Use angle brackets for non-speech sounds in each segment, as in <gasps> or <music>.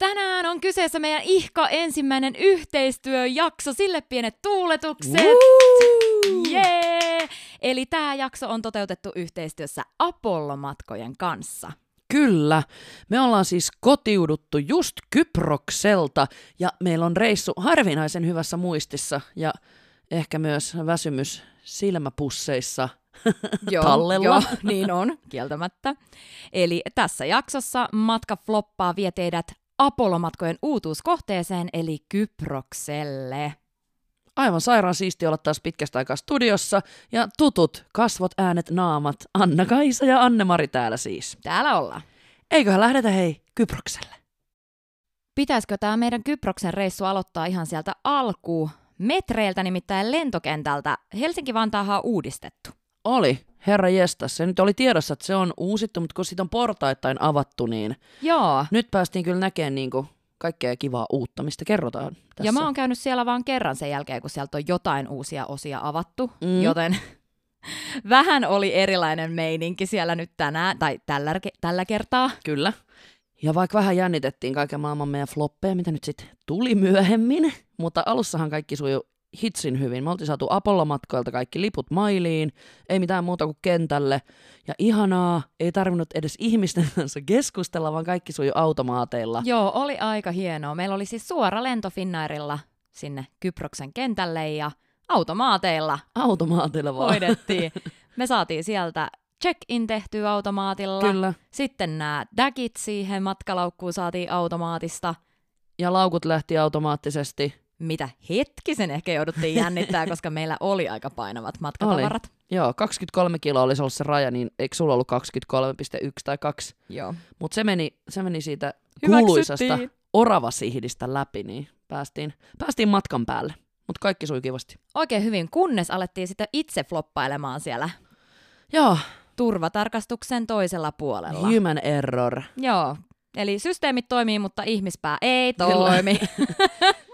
Tänään on kyseessä meidän ihka ensimmäinen yhteistyöjakso, sille pienet tuuletukset. Jee! Eli tämä jakso on toteutettu yhteistyössä Apollo-matkojen kanssa. Kyllä. Me ollaan siis kotiuduttu just Kyprokselta ja meillä on reissu harvinaisen hyvässä muistissa ja ehkä myös väsymys silmäpusseissa <laughs> Joo, tallella. Joo, niin on, kieltämättä. Eli tässä jaksossa matka floppaa vie teidät Apollo-matkojen uutuuskohteeseen eli Kyprokselle. Aivan sairaan siisti olla taas pitkästä aikaa studiossa ja tutut kasvot, äänet, naamat, Anna-Kaisa ja Anne-Mari täällä siis. Täällä ollaan. Eiköhän lähdetä hei Kyprokselle. Pitäisikö tämä meidän Kyproksen reissu aloittaa ihan sieltä alkuun? Metreiltä nimittäin lentokentältä. Helsinki-Vantaahan on uudistettu. Oli, herra jestas. Se nyt oli tiedossa, että se on uusittu, mutta kun siitä on portaittain avattu, niin Joo. nyt päästiin kyllä näkemään niin kuin kaikkea kivaa uutta, mistä kerrotaan tässä. Ja mä oon käynyt siellä vaan kerran sen jälkeen, kun sieltä on jotain uusia osia avattu, Mm. joten <laughs> vähän oli erilainen meininki siellä nyt tänään, tai tällä, tällä kertaa. Kyllä. Ja vaikka vähän jännitettiin kaiken maailman meidän floppeja, mitä nyt sitten tuli myöhemmin, <laughs> mutta alussahan kaikki sujui hitsin hyvin. Me oltiin saatu Apollo-matkoilta kaikki liput mailiin, ei mitään muuta kuin kentälle. Ja ihanaa, ei tarvinnut edes ihmisten <laughs> kanssa keskustella, vaan kaikki sujui automaateilla. Joo, oli aika hienoa. Meillä oli siis suora lento Finnairilla sinne Kyproksen kentälle ja automaateilla Automaateilla vaan. hoidettiin. <laughs> Me saatiin sieltä check-in tehtyä automaatilla. Kyllä. Sitten nämä dagit siihen matkalaukkuun saatiin automaatista. Ja laukut lähti automaattisesti. Mitä hetkisen ehkä jouduttiin jännittää, <laughs> koska meillä oli aika painavat matkatavarat. Joo, 23 kiloa olisi ollut se raja, niin eikö sulla ollut 23,1 tai 2? Joo. Mutta se meni, se meni siitä kuuluisasta oravasihdistä läpi, niin päästiin, päästiin matkan päälle. Mutta kaikki sui kivasti. Oikein hyvin, kunnes alettiin sitten itse floppailemaan siellä Joo, turvatarkastuksen toisella puolella. human error. Joo, eli systeemit toimii, mutta ihmispää ei toimi. <laughs>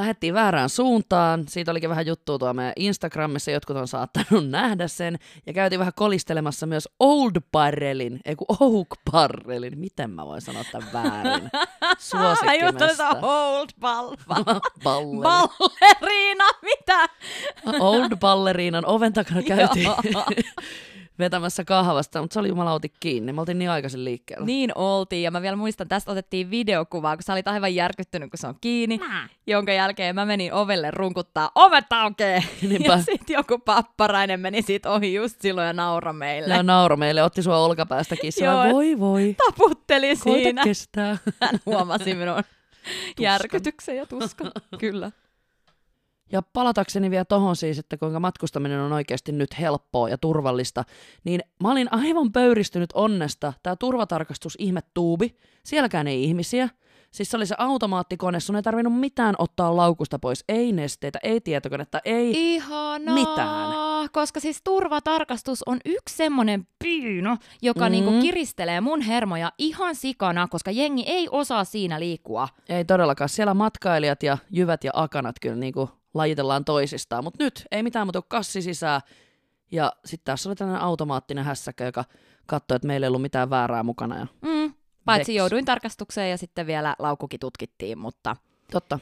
Lähettiin väärään suuntaan. Siitä olikin vähän juttua tuolla meidän Instagramissa. Jotkut on saattanut <laughs> nähdä sen. Ja käytiin vähän kolistelemassa myös Old Barrelin, ei kun Oak Barrelin. Miten mä voin sanoa tämän väärin? <laughs> Suosikkimesta. old ball, <laughs> ball, Balleri. balleriina, mitä? Old Balleriinan oven takana käytiin. Vetämässä kahvasta, mutta se oli jumalauti kiinni. Me oltiin niin aikaisin liikkeellä. Niin oltiin, ja mä vielä muistan, tästä otettiin videokuvaa, kun sä olit aivan järkyttynyt, kun se on kiinni, jonka jälkeen mä menin ovelle runkuttaa, ovet aukee! Niinpä. Ja sitten joku papparainen meni siitä ohi just silloin ja naura meille. Ja nauro meille, otti sua olkapäästä et- Voi voi, Taputteli koita siinä. kestää. Hän huomasi minun <laughs> järkytyksen ja tuskan. <laughs> Kyllä. Ja palatakseni vielä tohon siis, että kuinka matkustaminen on oikeasti nyt helppoa ja turvallista, niin mä olin aivan pöyristynyt onnesta. Tämä turvatarkastus ihmetuubi, sielläkään ei ihmisiä. Siis se oli se automaattikone, sun ei tarvinnut mitään ottaa laukusta pois. Ei nesteitä, ei tietokonetta, ei... Ihanaa, Mitään. koska siis turvatarkastus on yksi semmonen piino, joka Mm. niinku kiristelee mun hermoja ihan sikana, koska jengi ei osaa siinä liikkua. Ei todellakaan. Siellä matkailijat ja jyvät ja akanat kyllä niinku lajitellaan toisistaan. Mutta nyt ei mitään muuta kuin kassi sisään. Ja sitten tässä oli tällainen automaattinen hässäkkä, joka katsoi, että meillä ei ollut mitään väärää mukana. Ja... Mm. Paitsi Veksi. jouduin tarkastukseen ja sitten vielä laukkukin tutkittiin, mutta, Totta,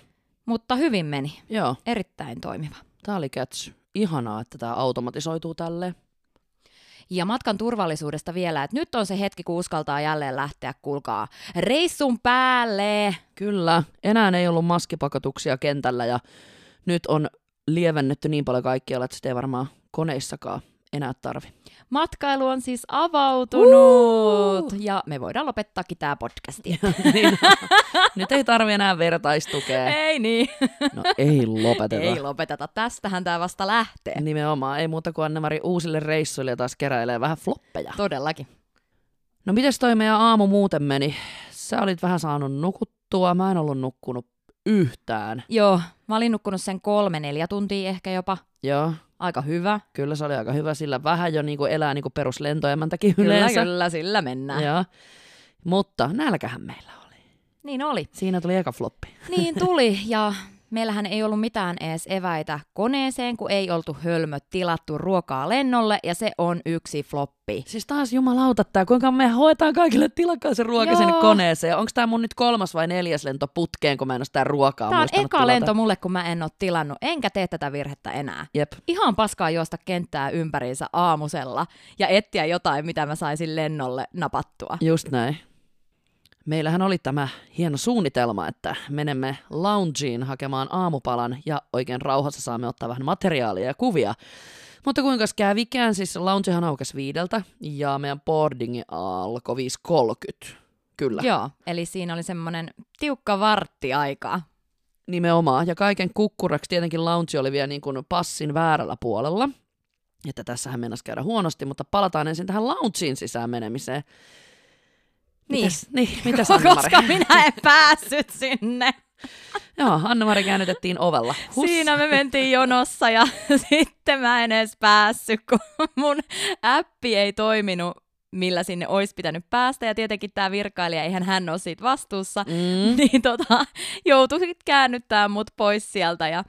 mutta hyvin meni. joo. Erittäin toimiva. Tää oli kätsy. Ihanaa, että tämä automatisoituu tälleen. Ja matkan turvallisuudesta vielä, että nyt on se hetki, kun uskaltaa jälleen lähteä, kuulkaa, reissun päälle. Kyllä, enää ei ollut maskipakotuksia kentällä ja nyt on lievennetty niin paljon kaikkialla, että sitä ei varmaan koneissakaan enää tarvi. Matkailu on siis avautunut ja me voidaan lopettaakin tämä podcasti. <laughs> niin, nyt ei tarvi enää vertaistukea. Ei niin. No ei lopeteta. Ei lopeteta. Tästähän tämä vasta lähtee. Nimenomaan, ei muuta kuin Anne-Mari uusille reissuille ja taas keräilee vähän floppeja. Todellakin. No mites toi meidän aamu muuten meni? Sä olit vähän saanut nukuttua, mä en ollut nukkunut yhtään. Joo, mä olin nukkunut sen kolme, neljä tuntia ehkä jopa. Joo, Aika hyvä. kyllä se oli aika hyvä, sillä vähän jo niinku elää niinku peruslentoemäntäkin Kyllä, yleensä. kyllä, sillä mennään. Joo. Mutta nälkähän meillä oli. Niin oli. Siinä tuli eka floppi. Niin tuli, ja meillähän ei ollut mitään edes eväitä koneeseen, kun ei oltu hölmöt tilattu ruokaa lennolle, ja se on yksi floppi. Siis taas jumalauta tää, kuinka me hoetaan kaikille tilakaa se ruoka Joo. sinne koneeseen. Onko tämä mun nyt kolmas vai neljäs lento putkeen, kun mä en ole sitä ruokaa Tämä on eka tilata? lento mulle, kun mä en ole tilannut, enkä tee tätä virhettä enää. Jep. Ihan paskaa juosta kenttää ympäriinsä aamusella ja etsiä jotain, mitä mä saisin lennolle napattua. Just näin. Meillähän oli tämä hieno suunnitelma, että menemme loungeen hakemaan aamupalan ja oikein rauhassa saamme ottaa vähän materiaalia ja kuvia. Mutta kuinka kävikään, siis loungehan aukesi viideltä ja meidän boardingi alkoi 5.30. Kyllä, Joo, eli siinä oli semmoinen tiukka vartti aikaa. nimenomaan. Ja kaiken kukkuraksi tietenkin lounge oli vielä niin kuin passin väärällä puolella. Että tässähän mennäisi käydä huonosti, mutta palataan ensin tähän loungeen sisään menemiseen. Niin. Mitäs, niin, <laughs> mitäs <laughs> Anna-Mari? Koska minä en päässyt sinne. Joo, Anna-Mari käännytettiin ovella. Hus. Siinä me mentiin jonossa ja <laughs> sitten mä en edes päässyt, kun mun appi ei toiminut, millä sinne olisi pitänyt päästä. Ja tietenkin tämä virkailija, eihän hän ole siitä vastuussa. Mm. <laughs> Niin tota, joutui sit käännyttää mut pois sieltä ja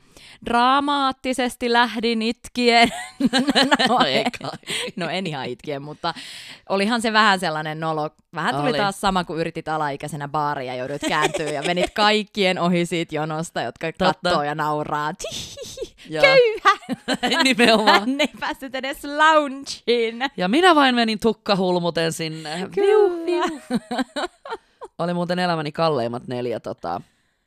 dramaattisesti lähdin itkien. <laughs> no, ei ei, kai. no en ihan itkien, mutta olihan se vähän sellainen nolo. Vähän tuli Oli. taas sama, kun yritit alaikäisenä baaria ja joudut kääntyä ja menit kaikkien ohi siitä jonosta, jotka Totta. kattoo ja nauraa. Köyhä! <laughs> Nimenomaan. Hän ei päässyt edes loungeen. Ja minä vain menin tukkahulmuten sinne. Kyllä. <laughs> Oli muuten elämäni kalleimmat neljä, tota,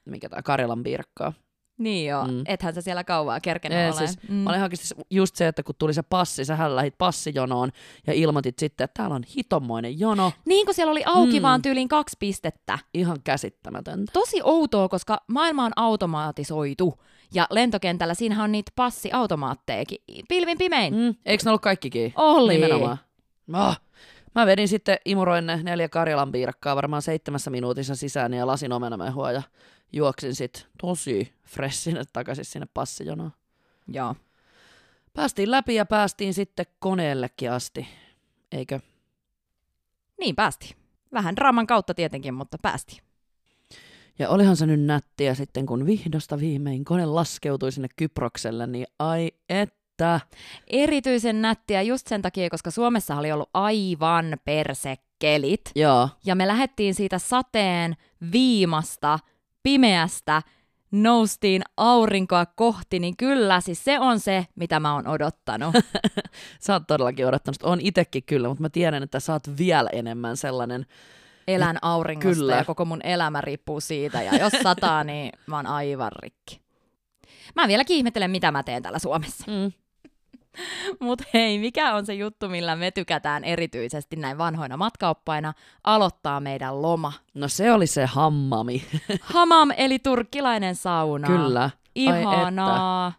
mikä tää, Karjalan piirakkaa. Niin joo, Mm. ethän sä siellä kauaa kerkenyt Ei, ole. siis, mm. Mä olin oikeasti just se, että kun tuli se passi, sähän lähit passijonoon ja ilmoitit sitten, että täällä on hitommoinen jono. Niin kuin siellä oli auki Mm. vaan tyyliin kaksi pistettä. Ihan käsittämätöntä. Tosi outoa, koska maailma on automatisoitu. Ja lentokentällä siinähän on niitä passiautomaattejakin. Pilvin pimein. Mm. Eikö ne ollut kaikkikin? Oli. Nimenomaan. Oh. Mä vedin sitten, imuroin ne neljä Karjalan piirakkaa varmaan seitsemässä minuutissa sisään ja lasin omenamehua ja juoksin sitten tosi freshinä takaisin sinne passijonoon. Joo. Päästiin läpi ja päästiin sitten koneellekin asti, eikö? Niin päästi. Vähän draaman kautta tietenkin, mutta päästi. Ja olihan se nyt nättiä sitten, kun vihdosta viimein kone laskeutui sinne Kyprokselle, niin ai että. Erityisen nättiä just sen takia, koska Suomessa oli ollut aivan persekelit. Joo, Ja me lähdettiin siitä sateen viimasta, pimeästä, noustiin aurinkoa kohti, niin kyllä, siis se on se, mitä mä oon odottanut. <laughs> sä oot todellakin odottanut. Oon itekin kyllä, mutta mä tiedän, että sä oot vielä enemmän sellainen. Elän auringosta Kyllä. ja koko mun elämä riippuu siitä, ja jos sataa, niin mä oon aivan rikki. Mä vielä ihmettelen, mitä mä teen täällä Suomessa. Mm. <laughs> Mutta hei, mikä on se juttu, millä me tykätään erityisesti näin vanhoina matkaoppaina aloittaa meidän loma? No se oli se hammami. <laughs> Hamam, eli turkkilainen sauna. kyllä. Ai Ihanaa.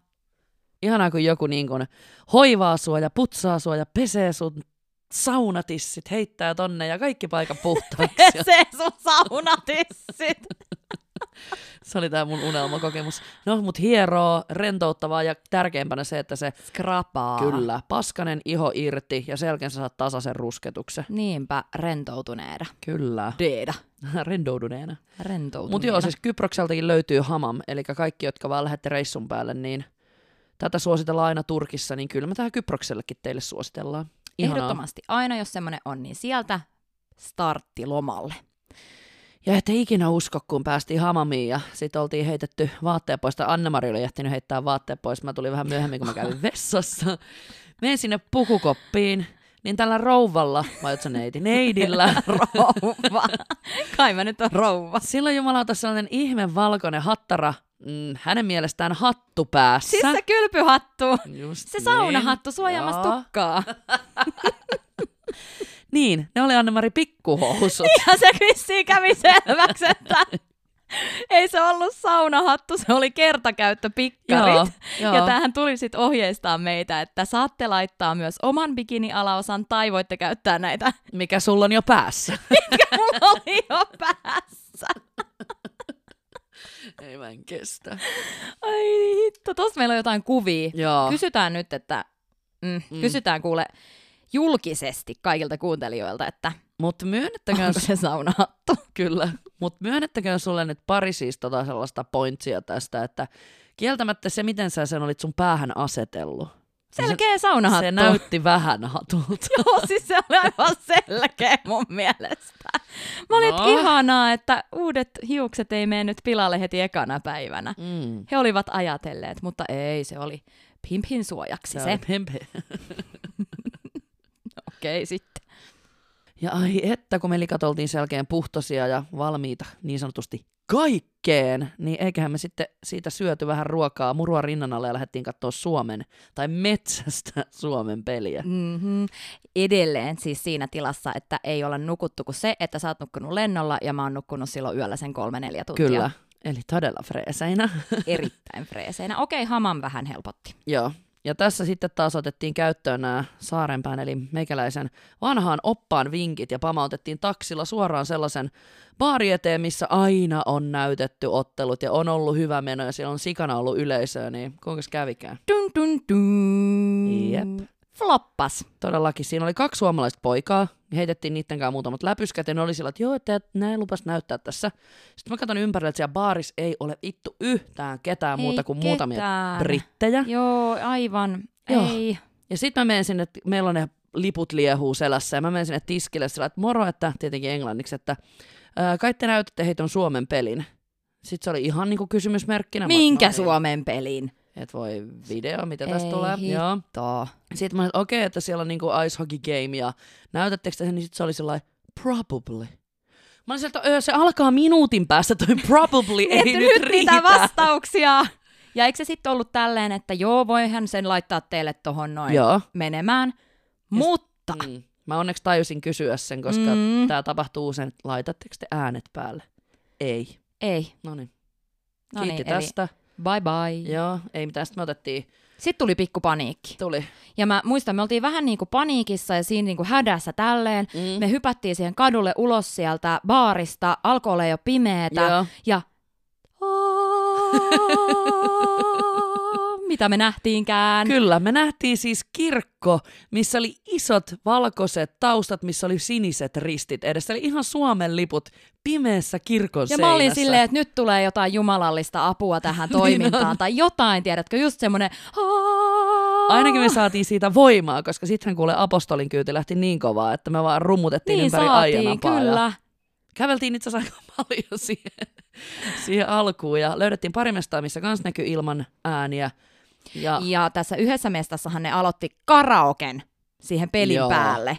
Ihanaa, kun joku niin kuin hoivaa sua ja putsaa sua ja pesee sun saunatissit, heittää tonne ja kaikki paikan puhtaaksi. <laughs> Se sun saunatissit. <laughs> se oli tää mun unelmakokemus. No, mut hieroo, rentouttavaa ja tärkeimpänä se, että se Skrapaa. kyllä, paskanen iho irti ja selkeän sä saat tasaisen rusketuksen. Niinpä rentoutuneena. Kyllä, Deeda. rendouduneena. <laughs> Rentoutuneena. Mutta joo, siis Kyprokseltakin löytyy hamam, eli kaikki, jotka vaan lähette reissun päälle, niin tätä suositellaan aina Turkissa, niin kyllä me tähän Kyproksellekin teille suositellaan. Ihanaa. Ehdottomasti. Aina jos semmonen on, niin sieltä startti lomalle. Ja ette ikinä usko, kun päästiin hamamiin ja sitten oltiin heitetty vaatteet pois, tai Anne-Mari oli jähtinyt heittää vaatteet pois. Mä tulin vähän myöhemmin, kun mä kävin <laughs> vessassa. Menen sinne pukukoppiin, niin tällä rouvalla, vai ootko neiti? Neidillä. <laughs> rouva. Kai mä nyt on rouva. Silloin jumalauta sellainen ihme valkoinen hattara, mm, hänen mielestään hattu päässä. Siis se kylpyhattu. Just Se saunahattu suojaamassa tukkaa. <laughs> Niin, ne oli Anne-Mari pikkuhousut. <laughs> Ja se vissiin kävi selväksi, että ei se ollut saunahattu, se oli kertakäyttöpikkarit. Joo, joo. Ja tähän tuli sitten ohjeistaa meitä, että saatte laittaa myös oman bikini-alaosan tai voitte käyttää näitä, <laughs> Mikä sulla on jo päässä. <laughs> mitkä mulla oli jo päässä. Ei mä en kestä. Ai hitto, tosta meillä on jotain kuvia. Joo. Kysytään nyt, että, mm, Mm. kysytään kuule julkisesti kaikilta kuuntelijoilta, että Mutta myönnettäköön, Onko se saunahattu? <laughs> kyllä, mutta myönnettäköön sulle nyt pari siis tota sellaista pointsia tästä, että kieltämättä se, miten sä sen olit sun päähän asetellut. Selkeä se, saunahattu. se näytti vähän hatulta. <laughs> Joo, siis se oli aivan selkeä mun mielestä. Mä olin, No. ihanaa, että uudet hiukset ei mennyt pilalle heti ekana päivänä. Mm. He olivat ajatelleet, mutta ei, se oli pimpin suojaksi Se se. oli pempe. <laughs> Okei, sitten. Ja ai että, kun me likat oltiin selkeän puhtosia ja valmiita niin sanotusti kaikkeen, niin eiköhän me sitten siitä syöty vähän ruokaa murua rinnan alle ja lähdettiin katsoa Suomen, tai metsästä Suomen peliä. Mm-hmm. Edelleen siis siinä tilassa, että ei olla nukuttu kuin se, että sä oot nukkunut lennolla ja mä oon nukkunut silloin yöllä sen kolme-neljä tuntia. Kyllä, eli todella freeseinä. Erittäin freeseinä. Okei, haman vähän helpotti. Joo. Ja tässä sitten taas otettiin käyttöön nämä Saarenpään, eli meikäläisen vanhaan oppaan vinkit, ja pamautettiin taksilla suoraan sellaisen baari eteen, missä aina on näytetty ottelut, ja on ollut hyvä meno, ja siellä on sikana ollut yleisöä, niin kuinka kävikään? Dun, dun, dun. Jep. Floppas. Todellakin. Siinä oli kaksi suomalaista poikaa. Heitettiin niiden kanssa muutamat läpyskät ja ne oli sillä, että joo, että näin lupas näyttää tässä. Sitten mä katson ympärille, että siellä baaris ei ole vittu yhtään ketään Ei muuta kuin muutamia ketään. brittejä. Joo, aivan. Joo. Ei. Ja sitten mä menen sinne, että meillä on ne liput liehuu selässä ja mä menen sinne tiskille sillä, että moro, että tietenkin englanniksi, että ää, kai te näytätte heitä on Suomen pelin. Sitten se oli ihan niinku kysymysmerkkinä. Mä Minkä niin, Suomen pelin? Et voi video, mitä tästä Ei tulee. Joo. Sitten mä olin, että okei, okay, että siellä on niinku ice hockey game ja näytättekö te sen, niin sitten se oli sellainen, probably. Mä olin sieltä, "Öö, se alkaa minuutin päästä, toi probably <laughs> ei nyt nyt riitä. niitä vastauksia. Ja eikö se sitten ollut tälleen, että joo, voihan sen laittaa teille tohon noin Joo. menemään, mutta Mm. Mä onneksi tajusin kysyä sen, koska Mm. tää tapahtuu sen, että laitatteko te äänet päälle? Ei. ei. No niin. Kiitti niin, eli tästä. Bye bye. Joo, ei mitään. Sitten me otettiin, Sitten tuli pikku paniikki. tuli. Ja mä muistan, me oltiin vähän niin kuin paniikissa ja siinä niin kuin hädässä tälleen. Mm. Me hypättiin siihen kadulle ulos sieltä baarista, alkoi olla jo pimeetä. Joo. Ja <laughs> mitä me nähtiinkään. Kyllä, me nähtiin siis kirkko, missä oli isot valkoiset taustat, missä oli siniset ristit edessä. Eli ihan Suomen liput pimeässä kirkon Ja mä olin seinässä. silleen, että nyt tulee jotain jumalallista apua tähän <laughs> Niin toimintaan. on. tai jotain, tiedätkö, just semmoinen... Ainakin me saatiin siitä voimaa, koska sittenhän kuule apostolin kyyti lähti niin kovaa, että me vaan rummutettiin Niin ympäri saatiin. Ja kyllä. käveltiin itse asiassa aika <laughs> paljon siihen, siihen alkuun ja löydettiin pari mestaa, missä kans näkyi ilman ääniä. Ja, Ja tässä yhdessä mestassahan ne aloitti karaoken siihen pelin Joo. päälle.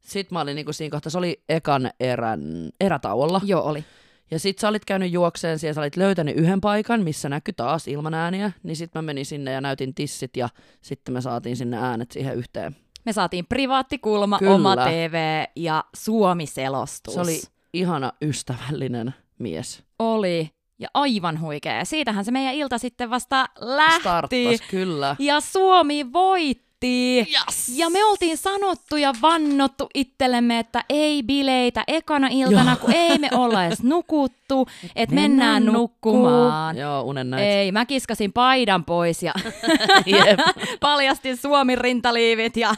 sit mä olin niinku siinä kohtaa, se oli ekan erän, erätauolla. Joo, oli. Ja sit sä olit käynyt juokseen siellä, sä olit löytänyt yhden paikan, missä näkyi taas ilman ääniä. Niin sit mä menin sinne ja näytin tissit ja sitten me saatiin sinne äänet siihen yhteen. Me saatiin privaattikulma, Kyllä. oma TV ja Suomi-selostus. Se oli ihana ystävällinen mies. Oli. Ja aivan huikea. Ja siitähän se meidän ilta sitten vasta lähti. Starttas, kyllä. Ja Suomi voitti. Yes! Ja me oltiin sanottu ja vannottu itsellemme, että ei bileitä ekana iltana, Joo. kun ei me olla edes <laughs> nukuttu, että mennään nukkumaan. Joo, unen näit. Ei, mä kiskasin paidan pois ja <laughs> <laughs> paljastin Suomi rintaliivit ja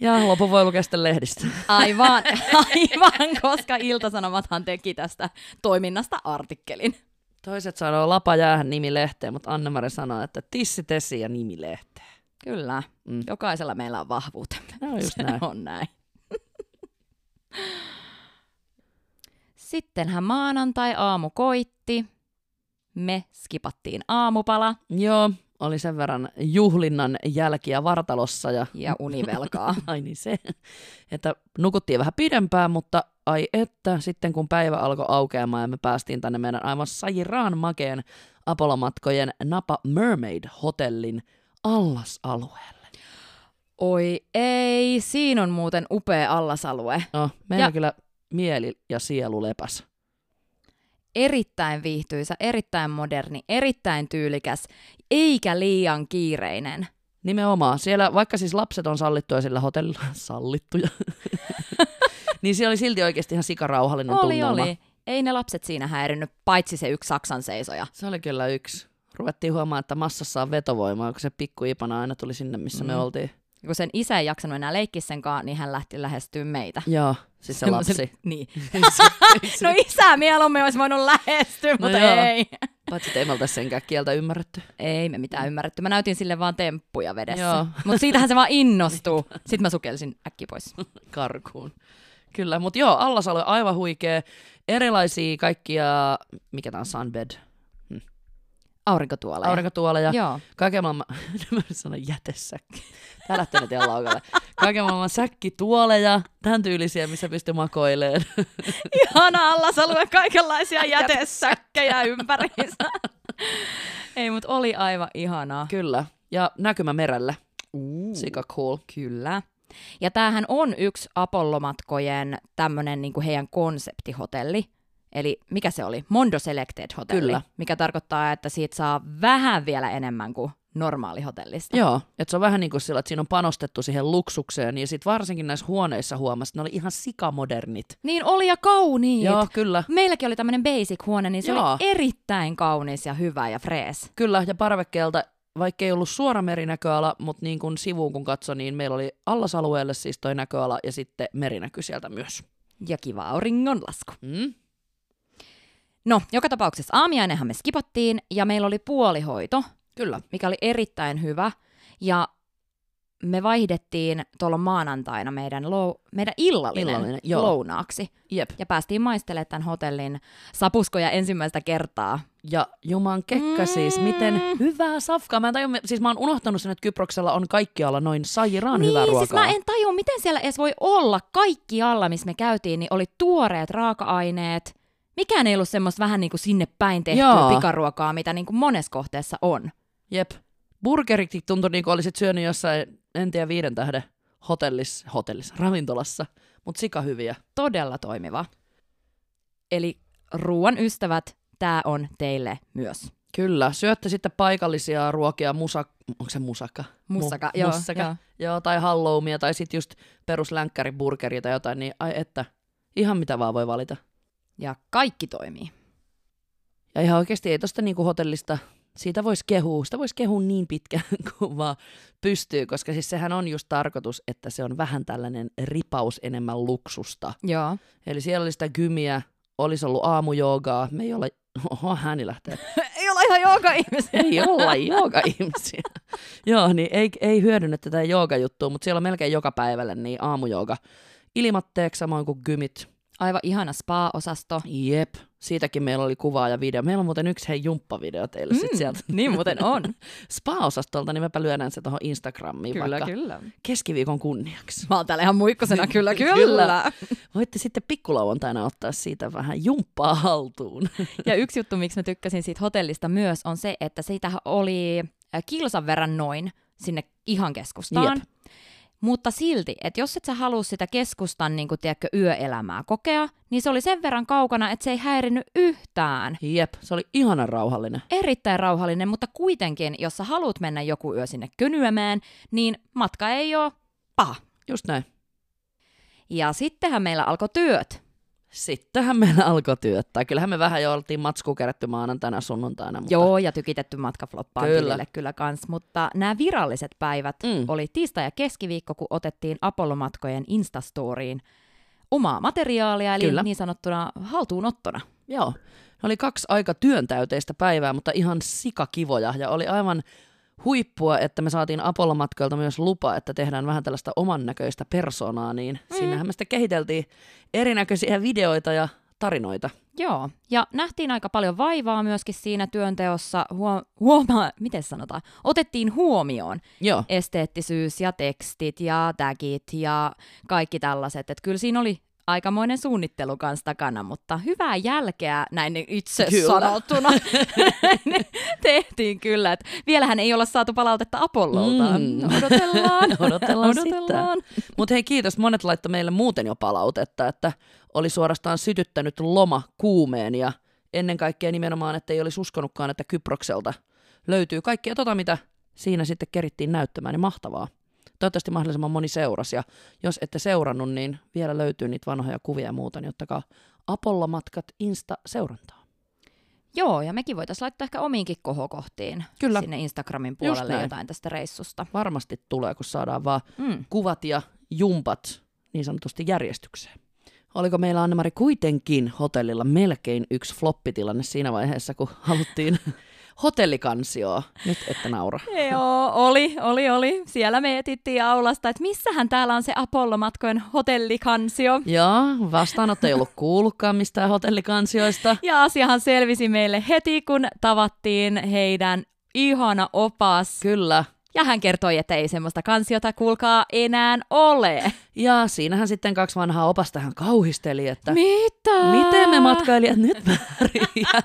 Ja lopun voi lukea sitten lehdistä. aivan, aivan, koska Iltasanomathan teki tästä toiminnasta artikkelin. Toiset sanoo lapa jäähän nimi lehteen, mutta Anne-Mari sanoo, että tissi tesi ja nimi lehteen. Kyllä, Mm. jokaisella meillä on vahvuutemme. No just Se näin. on näin. Sittenhän maanantai-aamu koitti. Me skipattiin aamupala Joo, oli sen verran juhlinnan jälkiä vartalossa ja ja univelkaa. <laughs> ai niin se, että nukuttiin vähän pidempään, mutta ai että sitten kun päivä alkoi aukeamaan ja me päästiin tänne meidän aivan sairaan makeen Apollo-matkojen Napa Mermaid-hotellin allasalueelle. Oi ei, siinä on muuten upea allasalue. No, meillä ja... kyllä mieli ja sielu lepäs. Erittäin viihtyisä, erittäin moderni, erittäin tyylikäs, eikä liian kiireinen. Nimenomaan. Siellä, vaikka siis lapset on sallittuja sillä hotellilla, <laughs> sallittuja, <laughs> niin siellä oli silti oikeasti ihan sikarauhallinen Oli, tunnelma. oli. Ei ne lapset siinä häirinnyt, paitsi se yksi Saksan seisoja. Se oli kyllä yksi. Ruvettiin huomaamaan, että massassa on vetovoimaa, kun se pikku Ipana aina tuli sinne, missä mm. me oltiin. Kun sen isä ei jaksanut enää leikkiä sen kanssa, niin hän lähti lähestyä meitä. Joo, siis se lapsi. Niin. <laughs> No isä mieluummin olisi voinut lähestyä, No mutta joo. ei. Paitsi että ei me oltaisi senkään kieltä ymmärretty. Ei me mitään ymmärretty. Mä näytin sille vaan temppuja vedessä. <laughs> Mutta siitähän se vaan innostuu. Sitten mä sukelsin äkki pois. <laughs> karkuun. Kyllä, mutta joo, Allasalue aivan huikea. Erilaisia kaikkia, mikä tää on, sunbed, Aurinkotuoleja. aurinkotuoleja, Joo. kaiken maailman, <laughs> mä sanon jätesäkki. Tää lähtee nyt laukalle. Kaiken maailman säkkituoleja, tämän tyylisiä, missä pystyy makoileen. <laughs> Ihana allasalue, kaikenlaisia <laughs> jätesäkkejä ympäriinsä. Ei, mutta oli aivan ihanaa. Kyllä, ja näkymä merelle. Sika cool. Kyllä. Ja tämähän on yksi Apollo-matkojen tämmöinen niin heidän konseptihotelli. Eli mikä se oli? Mondo Selected hotelli. Kyllä. Mikä tarkoittaa, että siitä saa vähän vielä enemmän kuin normaali hotellista. Joo, että se on vähän niin kuin sillä, että siinä on panostettu siihen luksukseen, ja sitten varsinkin näissä huoneissa huomasi, että ne oli ihan sikamodernit. Niin oli ja kauniit. Joo, kyllä. Meilläkin oli tämmöinen basic-huone, niin se Joo. oli erittäin kaunis ja hyvä ja frees. Kyllä, ja parvekkeelta, vaikka ei ollut suora merinäköala, mutta niin kuin sivuun kun katsoi, niin meillä oli allasalueelle siis toi näköala ja sitten merinäky sieltä myös. Ja kiva auringonlasku. Mm? No, joka tapauksessa aamiainenhan me skipattiin ja meillä oli puolihoito, Kyllä. mikä oli erittäin hyvä. Ja me vaihdettiin tuolla maanantaina meidän, lou- meidän illallinen, Illallinen, joo. lounaaksi. Jep. Ja päästiin maistelemaan tämän hotellin sapuskoja ensimmäistä kertaa. Ja juman kekka Mm. siis, miten hyvää safkaa. Mä en tajua, siis mä oon unohtanut sen, että Kyproksella on kaikkialla noin sairaan niin, hyvää ruokaa. siis mä en tajua, miten siellä edes voi olla kaikki alla, missä me käytiin, niin oli tuoreet raaka-aineet. Mikään ei ollut semmoista vähän niin kuin sinne päin tehtyä Joo. pikaruokaa, mitä niin kuin monessa kohteessa on. Jep. Burgeritkin tuntui niin kuin olisit syönyt jossain, en tiedä, viiden tähden hotellissa, hotellissa ravintolassa, mutta sika hyviä. Todella toimiva. Eli ruoan ystävät, tämä on teille myös. Kyllä, syötte sitten paikallisia ruokia, musa, onko se musaka? Mussaka, Mu- joo, mussaka. joo. joo. tai halloumia, tai sitten just peruslänkkäriburgeria tai jotain, niin ai että, ihan mitä vaan voi valita. Ja kaikki toimii. Ja ihan oikeasti ei tosta niinku hotellista, siitä voisi kehua, sitä voisi kehua niin pitkään <laughs> kuin vaan pystyy, koska siis sehän on just tarkoitus, että se on vähän tällainen ripaus enemmän luksusta. Joo. Eli siellä oli sitä gymiä, olisi ollut aamujoogaa, me ei olla, oho, ääni lähtee, <laughs> ei olla ihan joka ihmisiä. ei olla jooga-ihmisiä. <laughs> Joo, niin ei, ei hyödynne tätä jooga-juttua, mutta siellä on melkein joka päivälle niin aamujooga ilmatteeksi, samoin kuin gymit. Aivan ihana spa-osasto. Jep, siitäkin meillä oli kuva ja video. Meillä on muuten yksi hei jumppavideo teille mm. sit sieltä Niin muuten on. <laughs> spa-osastolta, niin mäpä lyödään se tuohon Instagramiin kyllä, vaikka kyllä. keskiviikon kunniaksi. Mä oon täällä ihan muikkosena, kyllä, <laughs> kyllä. Kyllä. Voitte sitten pikkulauantaina ottaa siitä vähän jumppaa haltuun. <laughs> Ja yksi juttu, miksi mä tykkäsin siitä hotellista myös, on se, että siitä oli äh, kilsan verran noin sinne ihan keskustaan. Jep. Mutta silti, että jos et sä halua sitä keskustan niin kun, tiedätkö, yöelämää kokea, niin se oli sen verran kaukana, että se ei häirinyt yhtään. Jep, se oli ihana rauhallinen. Erittäin rauhallinen, mutta kuitenkin, jos sä haluat mennä joku yö sinne könyämään, niin matka ei ole paha. Just näin. Ja sittenhän meillä alkoi työt. Sittenhän meillä alkoi työttää. Kyllähän me vähän jo oltiin matskua kerätty maanantaina sunnuntaina. Mutta... Joo, ja tykitetty matka floppaan Kyllä. tilille kyllä kans, mutta nämä viralliset päivät Mm. oli tiistai ja keskiviikko, kun otettiin Apollo-matkojen Instastoriin omaa materiaalia, eli Kyllä. niin sanottuna haltuunottona. Joo. Ne oli kaksi aika työntäyteistä päivää, mutta ihan sikakivoja. Ja oli aivan huippua, että me saatiin Apollo-matkoilta myös lupa, että tehdään vähän tällaista oman näköistä persoonaa, niin mm. sinnehän me sitten kehiteltiin erinäköisiä videoita ja tarinoita. Joo, ja nähtiin aika paljon vaivaa myöskin siinä työnteossa. Huo- huoma- miten sanotaan? Otettiin huomioon Joo. esteettisyys ja tekstit ja tagit ja kaikki tällaiset. Että kyllä siinä oli aikamoinen suunnittelu kanssa takana, mutta hyvää jälkeä näin itse Kyllä. sanottuna <laughs> tehtiin kyllä. Et vielähän ei olla saatu palautetta Apollolta. Mm. Odotellaan. <laughs> Odotellaan Odotellaan. Mutta hei kiitos, monet laittoi meille muuten jo palautetta, että oli suorastaan sytyttänyt loma kuumeen ja ennen kaikkea nimenomaan, että ei olisi uskonutkaan, että Kyprokselta löytyy kaikkea tota, mitä siinä sitten kerittiin näyttämään, niin mahtavaa. Toivottavasti mahdollisimman moni seurasi ja jos ette seurannut, niin vielä löytyy niitä vanhoja kuvia ja muuta, niin ottakaa Apollo-matkat Insta-seurantaa. Joo, ja mekin voitaisiin laittaa ehkä omiinkin kohokohtiin Kyllä. sinne Instagramin puolelle jotain tästä reissusta. Varmasti tulee, kun saadaan vaan Mm. kuvat ja jumpat niin sanotusti järjestykseen. Oliko meillä Annemari kuitenkin hotellilla melkein yksi floppitilanne siinä vaiheessa, kun haluttiin hotellikansioa? Nyt että naura. <laughs> Joo, oli, oli, oli. Siellä me etittiin aulasta, että missähän täällä on se Apollo-matkojen hotellikansio. Joo, vastaanotto ei ollut kuullutkaan mistään hotellikansioista. Ja asiahan selvisi meille heti, kun tavattiin heidän ihana opas. Kyllä. Ja hän kertoi, että ei semmoista kansiota kuulkaa enää ole. Ja siinähän sitten kaksi vanhaa opasta hän kauhisteli, että Mitä? miten me matkailijat nyt pärjää?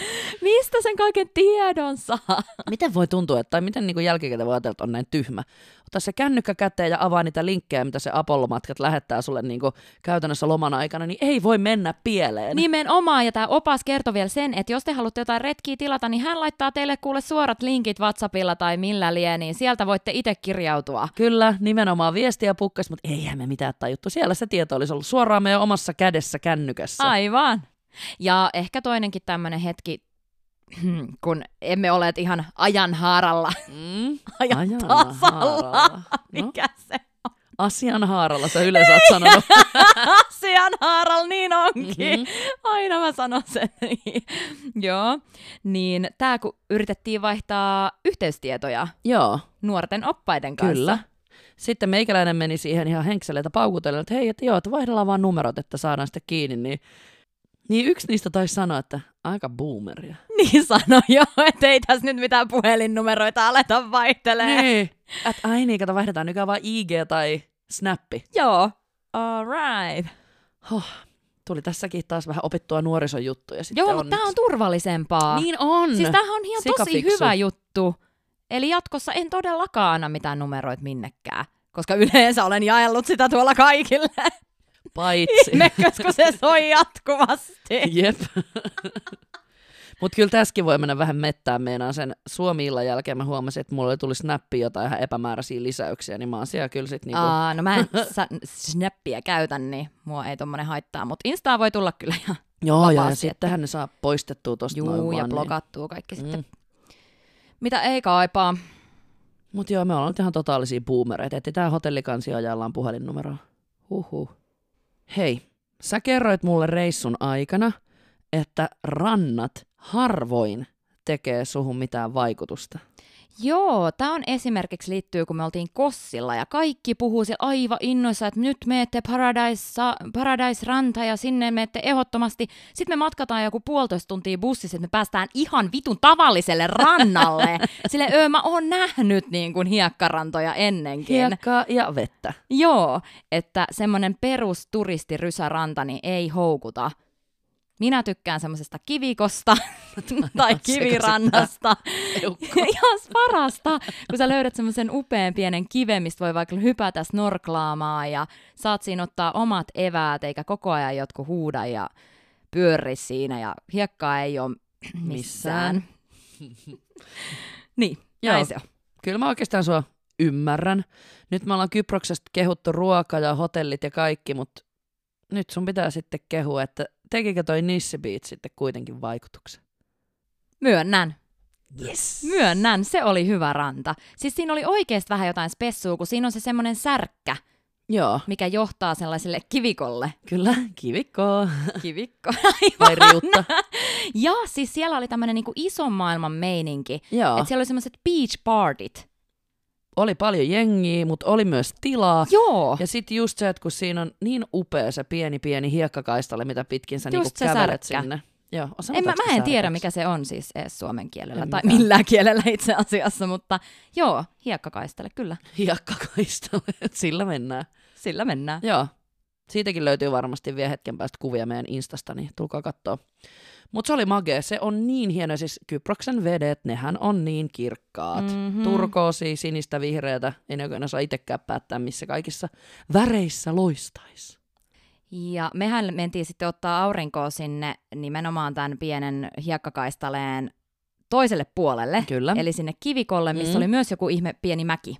<laughs> Mistä sen kaiken tiedon saa? Miten voi tuntua, että, tai miten niin jälkikäteen voi ajatella, että on näin tyhmä? Ota se kännykkä käteen ja avaa niitä linkkejä, mitä se Apollo-matkat lähettää sulle niin käytännössä loman aikana, niin ei voi mennä pieleen. Nimenomaan, ja tämä opas kertoi vielä sen, että jos te haluatte jotain retkiä tilata, niin hän laittaa teille kuule suorat linkit WhatsAppilla tai millä lie, niin sieltä voitte itse kirjautua. Kyllä, nimenomaan viestiä pukkas, mutta eihän me mitään tajuttu. Siellä se tieto olisi ollut suoraan meidän omassa kädessä kännykässä. Aivan. Ja ehkä toinenkin tämmöinen hetki, <clears throat> kun emme ole ihan ajan haaralla. Mm. <laughs> Ajan Ajan tasalla. haaralla. No, <laughs> Mikä se asian haaralla sä yleensä oot sanonut. <laughs> asian haaralla, niin onkin. Mhm. Aina mä sanon sen. Joo. Niin tää kun yritettiin vaihtaa yhteystietoja Joo, nuorten oppaiden kanssa. kyllä. Sitten meikäläinen meni siihen ihan henkseleitä paukutellen, että hei, että joo, että vaihdellaan vaan numerot, että saadaan sitten kiinni. Niin, niin yksi niistä taisi sanoa, että aika boomeria. <laughs> Niin sano jo, että ei tässä nyt mitään puhelinnumeroita aleta vaihtelee. Niin. Että ai niin, kato, vaihdetaan nykyään vaan IG tai Snappi. Joo. All right. Huh. Tuli tässäkin taas vähän opittua nuorisojuttuja. Sitten Joo, mutta tämä on turvallisempaa. Niin on. Siis tämähän on ihan tosi Sikafiksu. hyvä juttu. Eli jatkossa en todellakaan anna mitään numeroita minnekään, koska yleensä olen jaellut sitä tuolla kaikille. <laughs> Paitsi. <laughs> Ihmekös, kun se soi jatkuvasti. Jep. <laughs> Mutta kyllä tässäkin voi mennä vähän mettään. Meinaan sen Suomi-illan jälkeen mä huomasin, että mulle tuli snappi jotain ihan epämääräisiä lisäyksiä, niin mä oon siellä kyllä sit niinku... Aa, no mä en <laughs> sa- snappia käytän, niin mua ei tommonen haittaa, mutta Instaa voi tulla kyllä ihan Joo, ja, ja vapaasti, sittenhän ne saa poistettua tosta noin juu ja vaan, blokattua kaikki Niin. sitten. Mm. Mitä ei kaipaa. Mut joo, me ollaan nyt ihan totaalisia boomereita. Etsitään hotellikansia ajallaan puhelinnumeroa. Huhhuh. Hei, sä kerroit mulle reissun aikana, että rannat harvoin tekee suhun mitään vaikutusta. Joo, tämä on esimerkiksi liittyy, kun me oltiin Kossilla ja kaikki puhuu siellä aivan innoissa, että nyt meette Paradise, Paradise Ranta ja sinne meette ehdottomasti. Sitten me matkataan joku puolitoista tuntia bussissa, että me päästään ihan vitun tavalliselle rannalle. <laughs> Sille öö, mä oon nähnyt niin kuin hiekkarantoja ennenkin. Hiekkaa ja vettä. Joo, että semmoinen perusturistirysäranta niin ei houkuta. Minä tykkään semmoisesta kivikosta <laughs> tai kivirannasta. <laughs> Ihan parasta, kun sä löydät semmoisen upean pienen kiven, mistä voi vaikka hypätä snorklaamaan ja saat siinä ottaa omat eväät, eikä koko ajan jotkut huuda ja pyörri siinä ja hiekkaa ei ole <clears throat> missään. <laughs> niin, Joo. näin se on. Kyllä mä oikeastaan sua ymmärrän. Nyt me ollaan Kyproksesta kehuttu ruoka ja hotellit ja kaikki, mutta nyt sun pitää sitten kehua, että tekikö toi Nissi Beach sitten kuitenkin vaikutuksen? Myönnän. Yes. Myönnän, se oli hyvä ranta. Siis siinä oli oikeasti vähän jotain spessua, kun siinä on se semmoinen särkkä, Joo, mikä johtaa sellaiselle kivikolle. kyllä, kivikko Kivikko. <laughs> vai riutta. ja siis siellä oli tämmöinen niinku ison maailman meininki. Joo, Että siellä oli semmoiset beach partit. Oli paljon jengiä, mutta oli myös tilaa. Joo. Ja sitten just se, että kun siinä on niin upea se pieni pieni hiekkakaistalle, mitä pitkin sä Just niinku se kävelet särkkä. sinne. Joo, En, mä, mä en tiedä, särkäksi? mikä se on siis edes suomen kielellä, En tai mäkään. millään kielellä itse asiassa, mutta joo, hiekkakaistele, kyllä, Hiekkakaistalle, <laughs> sillä mennään. sillä mennään. Joo, siitäkin löytyy varmasti vielä hetken päästä kuvia meidän Instasta, niin tulkaa katsoa. Mutta se oli magee, se on niin hieno, siis Kyproksen vedet, nehän on niin kirkkaat. Mhm. Mm-hmm. Turkoosi, sinistä, vihreätä, ei ne oikein osaa itsekään päättää, missä kaikissa väreissä loistais. Ja mehän mentiin sitten ottaa aurinkoa sinne nimenomaan tämän pienen hiekkakaistaleen toiselle puolelle, Kyllä. eli sinne kivikolle, missä Mm. oli myös joku ihme pieni mäki.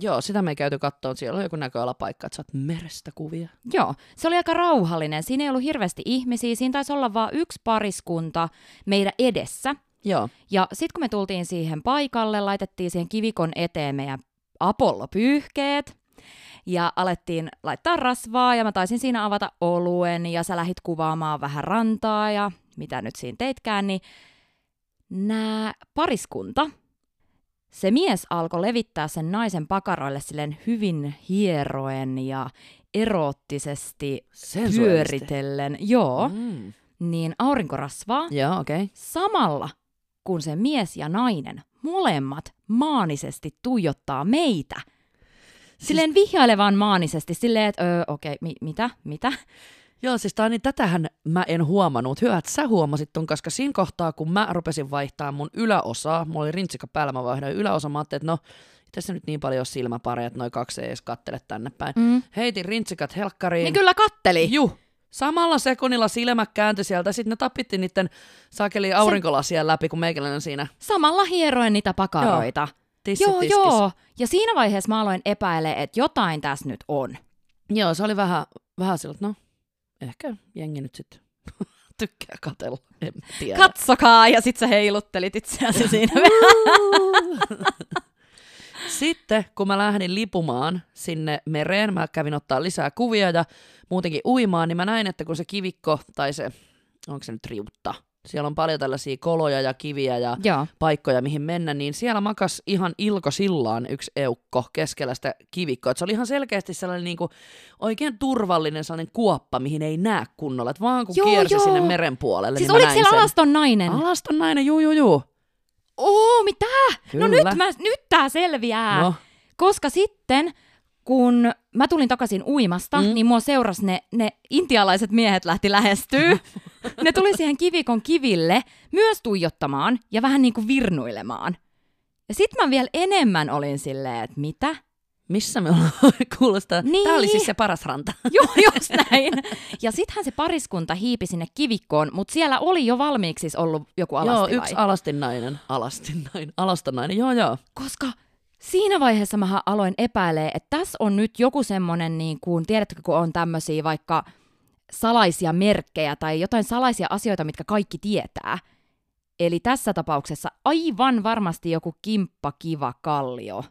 Joo, sitä me ei käyty kattoon. Siellä on joku näköalapaikka, että saat merestä kuvia. Joo, se oli aika rauhallinen. Siinä ei ollut hirveästi ihmisiä. Siinä taisi olla vain yksi pariskunta meidän edessä. Joo. Ja sitten kun me tultiin siihen paikalle, laitettiin siihen kivikon eteen meidän Apollo-pyyhkeet. Ja alettiin laittaa rasvaa ja mä taisin siinä avata oluen ja sä lähit kuvaamaan vähän rantaa ja mitä nyt siinä teitkään, niin nämä pariskunta, se mies alkoi levittää sen naisen pakaroille silleen hyvin hieroen ja eroottisesti pyöritellen, joo, Mm. niin aurinkorasvaa Joo, okei. Okay. samalla kun se mies ja nainen molemmat maanisesti tuijottaa meitä. Silleen vihjailevan maanisesti, silleen, että öö, okei, okay, mi- mitä, mitä? Joo, siis tää, niin tätähän mä en huomannut. Hyvä, että sä huomasit ton, koska siinä kohtaa, kun mä rupesin vaihtaa mun yläosaa, mulla oli rintsikka päällä, mä vaihdoin yläosa, mä ajattelin, että no, tässä nyt niin paljon silmäpareja, että noin kaksi ei edes kattele tänne päin. Mm. Heitin rintsikat helkkariin. Niin kyllä katteli. Juh, samalla sekunnilla silmä kääntyi sieltä, sitten ne tapitti niiden sakeli aurinkolasien läpi, kun meikäläinen siinä Samalla hieroen niitä pakaroita. Joo, tiskis. joo. Ja siinä vaiheessa mä aloin epäile, että jotain tässä nyt on. Joo, se oli vähän, vähän sillä, että no, ehkä jengi nyt sitten <laughs> tykkää katella, en tiedä. Katsokaa! Ja sit sä heiluttelit itseäsi siinä. <laughs> Sitten kun mä lähdin lipumaan sinne mereen, mä kävin ottaa lisää kuvia ja muutenkin uimaan, niin mä näin, että kun se kivikko tai se, onko se nyt riutta, siellä on paljon tällaisia koloja ja kiviä ja joo. paikkoja, mihin mennä, niin siellä makas ihan ilkosillaan yksi eukko keskellä sitä kivikkoa. Et se oli ihan selkeästi sellainen niin kuin, oikein turvallinen sellainen kuoppa, mihin ei näe kunnolla, et vaan kun Joo, kiersi joo. sinne meren puolelle, Siis niin oliko siellä sen. alaston nainen? Alaston nainen, juu, juu, juu. Oo, mitä? No nyt, Kyllä. mä, nyt tää selviää. No, Koska sitten, kun mä tulin takaisin uimasta, Mm. niin mua seurasi ne, ne intialaiset miehet lähti lähestyä. <laughs> ne tuli siihen kivikon kiville myös tuijottamaan ja vähän niin kuin virnuilemaan. Ja sit mä vielä enemmän olin silleen, että mitä? missä me ollaan <laughs> kuulostaa? Niin. Tämä oli siis se paras ranta. <laughs> Joo, just näin. Ja sittenhän se pariskunta hiipi sinne kivikkoon, mutta siellä oli jo valmiiksi siis ollut joku alasti joo, yksi alastin nainen. Alastin nainen. Alaston nainen, joo joo. Koska siinä vaiheessa mä aloin epäilee, että tässä on nyt joku semmonen, niin kuin, tiedättekö, kun on tämmöisiä vaikka salaisia merkkejä tai jotain salaisia asioita, mitkä kaikki tietää. Eli tässä tapauksessa aivan varmasti joku kimppakiva kallio.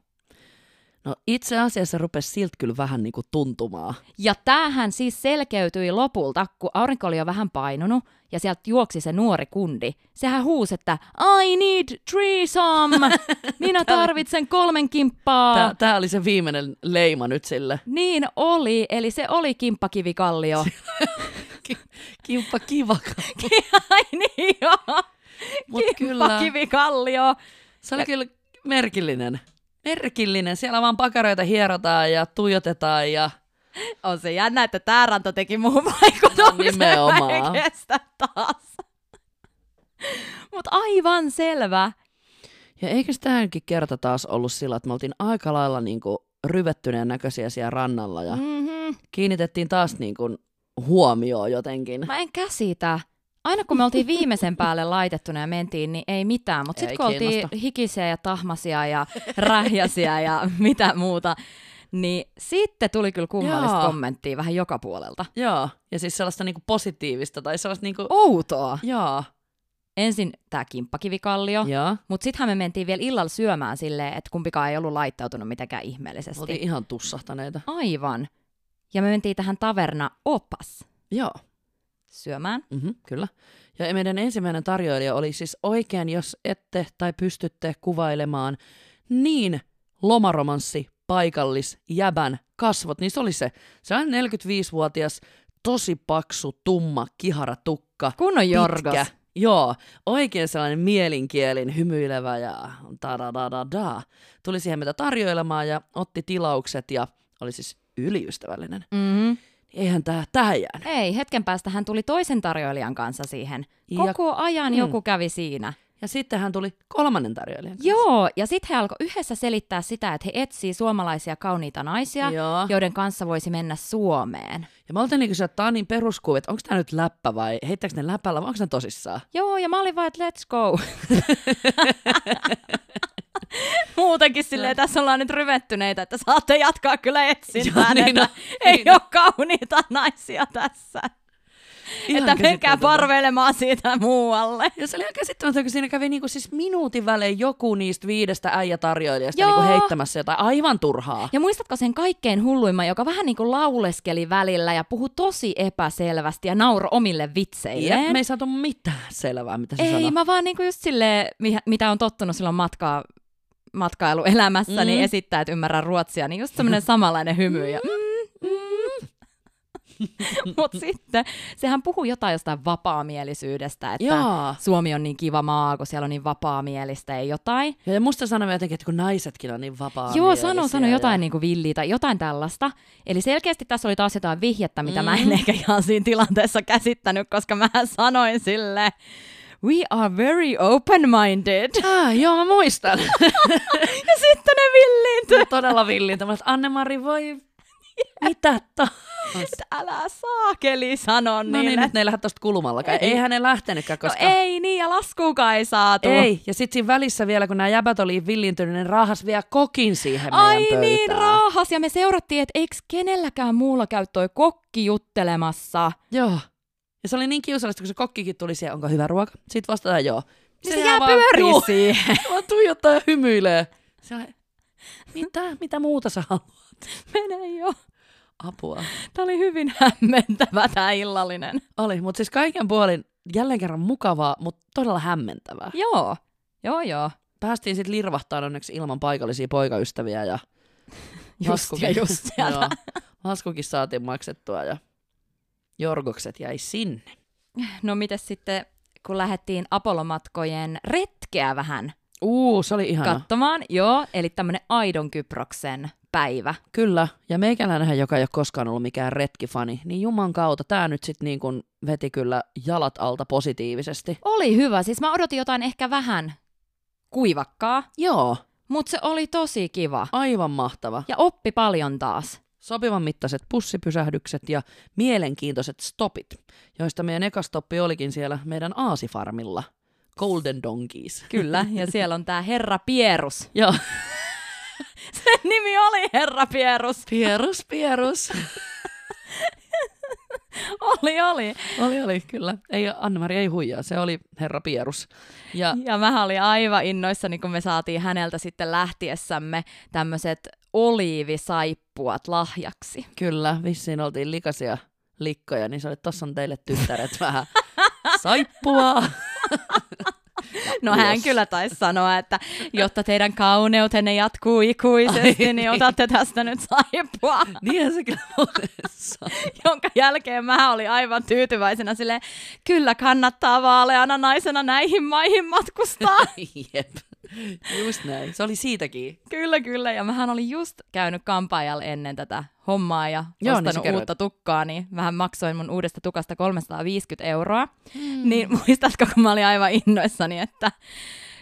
No itse asiassa rupesi siltä kyllä vähän niinku tuntumaan. Ja tämähän siis selkeytyi lopulta, kun aurinko oli jo vähän painunut ja sieltä juoksi se nuori kundi. Sehän huusi, että I need threesome! <laughs> Minä tarvitsen kolmen kimppaa! Tää, tää oli se viimeinen leima nyt sille. Niin oli, eli se oli kimppakivikallio. <laughs> Kimppa kiva. <laughs> Ai niin joo, Mut kyllä, kimppakivikallio. se oli kyllä merkillinen. Merkillinen. Siellä vaan pakaroita hierotaan ja tuijotetaan ja On se jännä, että tämä ranta teki muuhun <laughs> vaikutuksen. No kestä taas. Mut aivan selvä. Ja eikö tämäkin kerta taas ollut sillä, että me oltiin aika lailla niinku ryvettyneen näköisiä siellä rannalla ja Mm-hmm. kiinnitettiin taas niinku huomioon jotenkin. Mä en käsitä. Aina kun me oltiin viimeisen päälle laitettuna ja mentiin, niin ei mitään. Mutta sitten kun oltiin kiinnosta. hikisiä ja tahmasia ja rähjäsiä ja <laughs> mitä muuta, niin sitten tuli kyllä kummallista Joo. kommenttia vähän joka puolelta. Joo, ja siis sellaista niinku positiivista tai sellaista niinku... Outoa. Joo, Ensin tämä kimppakivikallio, mutta sittenhän me mentiin vielä illalla syömään silleen, että kumpikaan ei ollut laittautunut mitenkään ihmeellisesti. Oltiin ihan tussahtaneita. Aivan. Ja me mentiin tähän taverna Opas Joo, syömään. mm-hmm, kyllä. Ja meidän ensimmäinen tarjoilija oli siis oikein, jos ette tai pystytte kuvailemaan niin lomaromanssi paikallis jäbän kasvot, niin se oli se. Se on 45-vuotias, tosi paksu, tumma, kihara tukka. Kunnon jorgos. Pitkä. Joo, oikein sellainen mielinkielin, hymyilevä ja da da da da da. Tuli siihen meitä tarjoilemaan ja otti tilaukset ja oli siis yliystävällinen. Mm-hmm. Eihän tää tähän jäänyt. Ei, hetken päästä hän tuli toisen tarjoilijan kanssa siihen. Ja- Koko ajan Mm. joku kävi siinä. Ja sitten hän tuli kolmannen tarjoilijan kanssa. Joo, ja sitten he alkoi yhdessä selittää sitä, että he etsii suomalaisia kauniita naisia, Joo. joiden kanssa voisi mennä Suomeen. Ja mä oltiin niinku se, että tää on niin peruskuva, että onko tää nyt läppä vai heittääkö ne läpällä vai onko ne tosissaan? Joo, ja mä olin vaan, että let's go. <laughs> <laughs> Muutenkin silleen, tässä ollaan nyt ryvettyneitä, että saatte jatkaa kyllä etsintää, Joo, niin että on, <laughs> ei niin ole kauniita naisia tässä. Ihan että menkää parveilemaan siitä muualle. Ja se oli ihan käsittämätöntä, kun siinä kävi niinku siis minuutin välein joku niistä viidestä äijätarjoilijasta Joo. niinku heittämässä jotain aivan turhaa. Ja muistatko sen kaikkein hulluimman, joka vähän niin kuin lauleskeli välillä ja puhui tosi epäselvästi ja nauro omille vitseilleen? Jep, me ei saatu mitään selvää, mitä se Ei, sanoi. mä vaan niinku just silleen, mitä on tottunut silloin matkaa, matkailuelämässä, mm. niin Mm. esittää, että ymmärrän ruotsia, niin just semmoinen <laughs> samanlainen hymy. Ja, mm, mm. <laughs> Mutta sitten sehän puhuu jotain jostain vapaamielisyydestä, että Joo. Suomi on niin kiva maa, kun siellä on niin vapaamielistä ja jotain. Ja musta sanoi jotenkin, että kun naisetkin on niin vapaa Joo, sano, sano jotain niin kuin villiä tai jotain tällaista. Eli selkeästi tässä oli taas jotain vihjettä, mitä mm. mä en Mm. ehkä ihan siinä tilanteessa käsittänyt, koska mä sanoin sille, we are very open-minded. <laughs> Ah, joo, mä muistan. <laughs> Ja sitten ne villiintyi. Todella villintä. Mä Anne-Mari voi <laughs> mitä. Että älä saakeli sano No niin. niin, nyt ne ei lähde tosta kulumallakaan. Ei. Eihän ne lähtenytkään, koska... No ei niin, ja laskuukaan ei saatu. Ei, ja sitten siinä välissä vielä, kun nämä jäbät oli villintynyt, niin raahas vielä kokin siihen Ai meidän pöytään. niin, raahas. Ja me seurattiin, että eikö kenelläkään muulla käy toi kokki juttelemassa. Joo. Ja se oli niin kiusallista, kun se kokkikin tuli siihen, onko hyvä ruoka? Sitten vastataan joo. Se, se jää pyörii siihen. <laughs> vaan tuijottaa ja hymyilee. Se oli, mitä, mitä muuta sä haluat? <laughs> Mene jo. Apua. Tämä oli hyvin hämmentävä tämä illallinen. Oli, mutta siis kaiken puolin jälleen kerran mukavaa, mutta todella hämmentävää. Joo, joo joo. Päästiin sitten lirvahtaan onneksi ilman paikallisia poikaystäviä ja <laughs> Just ja just laskukin saatiin maksettua ja jorgokset jäi sinne. No mites sitten, kun lähdettiin Apollomatkojen retkeä vähän Uu, se oli ihana. katsomaan, joo, eli tämmönen aidon Kyproksen päivä. Kyllä, ja meikäläinenhän, joka ei ole koskaan ollut mikään retkifani, niin juman kautta tämä nyt sitten niin kuin veti kyllä jalat alta positiivisesti. Oli hyvä, siis mä odotin jotain ehkä vähän kuivakkaa, Joo, mutta se oli tosi kiva. aivan mahtava. Ja oppi paljon taas. Sopivan mittaiset pussipysähdykset ja mielenkiintoiset stopit, joista meidän eka stoppi olikin siellä meidän aasifarmilla. Golden Donkeys. Kyllä, ja <laughs> siellä on tää Herra Pierus. Joo, <laughs> Sen nimi oli Herra Pierus. pierus, pierus. <laughs> Oli, oli. Oli, oli, kyllä. Ei, Anne-Mari ei huijaa, se oli herra pierus. Ja Ja mä olin aivan innoissani, kun me saatiin häneltä sitten lähtiessämme tämmöiset oliivisaippuat lahjaksi. Kyllä, vissiin oltiin likaisia likkoja, niin se oli, tossa on teille tyttäret vähän saippua. No Ulos. hän kyllä taisi sanoa, että jotta teidän kauneutenne jatkuu ikuisesti, Ai niin niin. otatte tästä nyt saippua. Niinhän se kyllä. Jonka jälkeen mä olin aivan tyytyväisenä silleen, kyllä kannattaa vaaleana naisena näihin maihin matkustaa. Jep, just näin. Se oli siitäkin. kyllä, kyllä. Ja mähän olin just käynyt kampaajalla ennen tätä hommaa ja Joo, niin ostanut kerroit. uutta tukkaa, niin vähän maksoin mun uudesta tukasta 350 euroa. Mm. Niin muistatko, kun mä olin aivan innoissani, että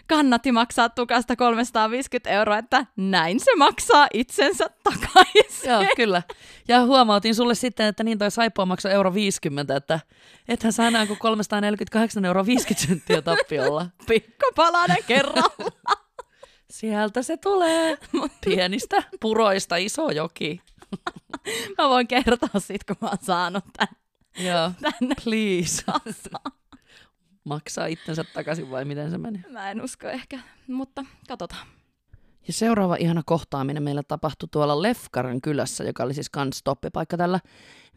kannatti maksaa tukasta 350 euroa, että näin se maksaa itsensä takaisin. Joo, kyllä. Ja huomautin sulle sitten, että niin toi saippua maksoi euro 50, että ethän saa enää kuin 348 euroa 50 senttiä tappiolla. <laughs> Pikkupalanen kerralla. <laughs> Sieltä se tulee. Pienistä puroista iso joki. <laughs> Mä voin kertoa sit, kun mä oon saanut tän Joo, tänne please. kasaan. Maksaa itsensä takaisin vai miten se meni? Mä en usko ehkä, mutta katsotaan. Ja seuraava ihana kohtaaminen meillä tapahtui tuolla Lefkaran kylässä, joka oli siis kans stoppipaikka tällä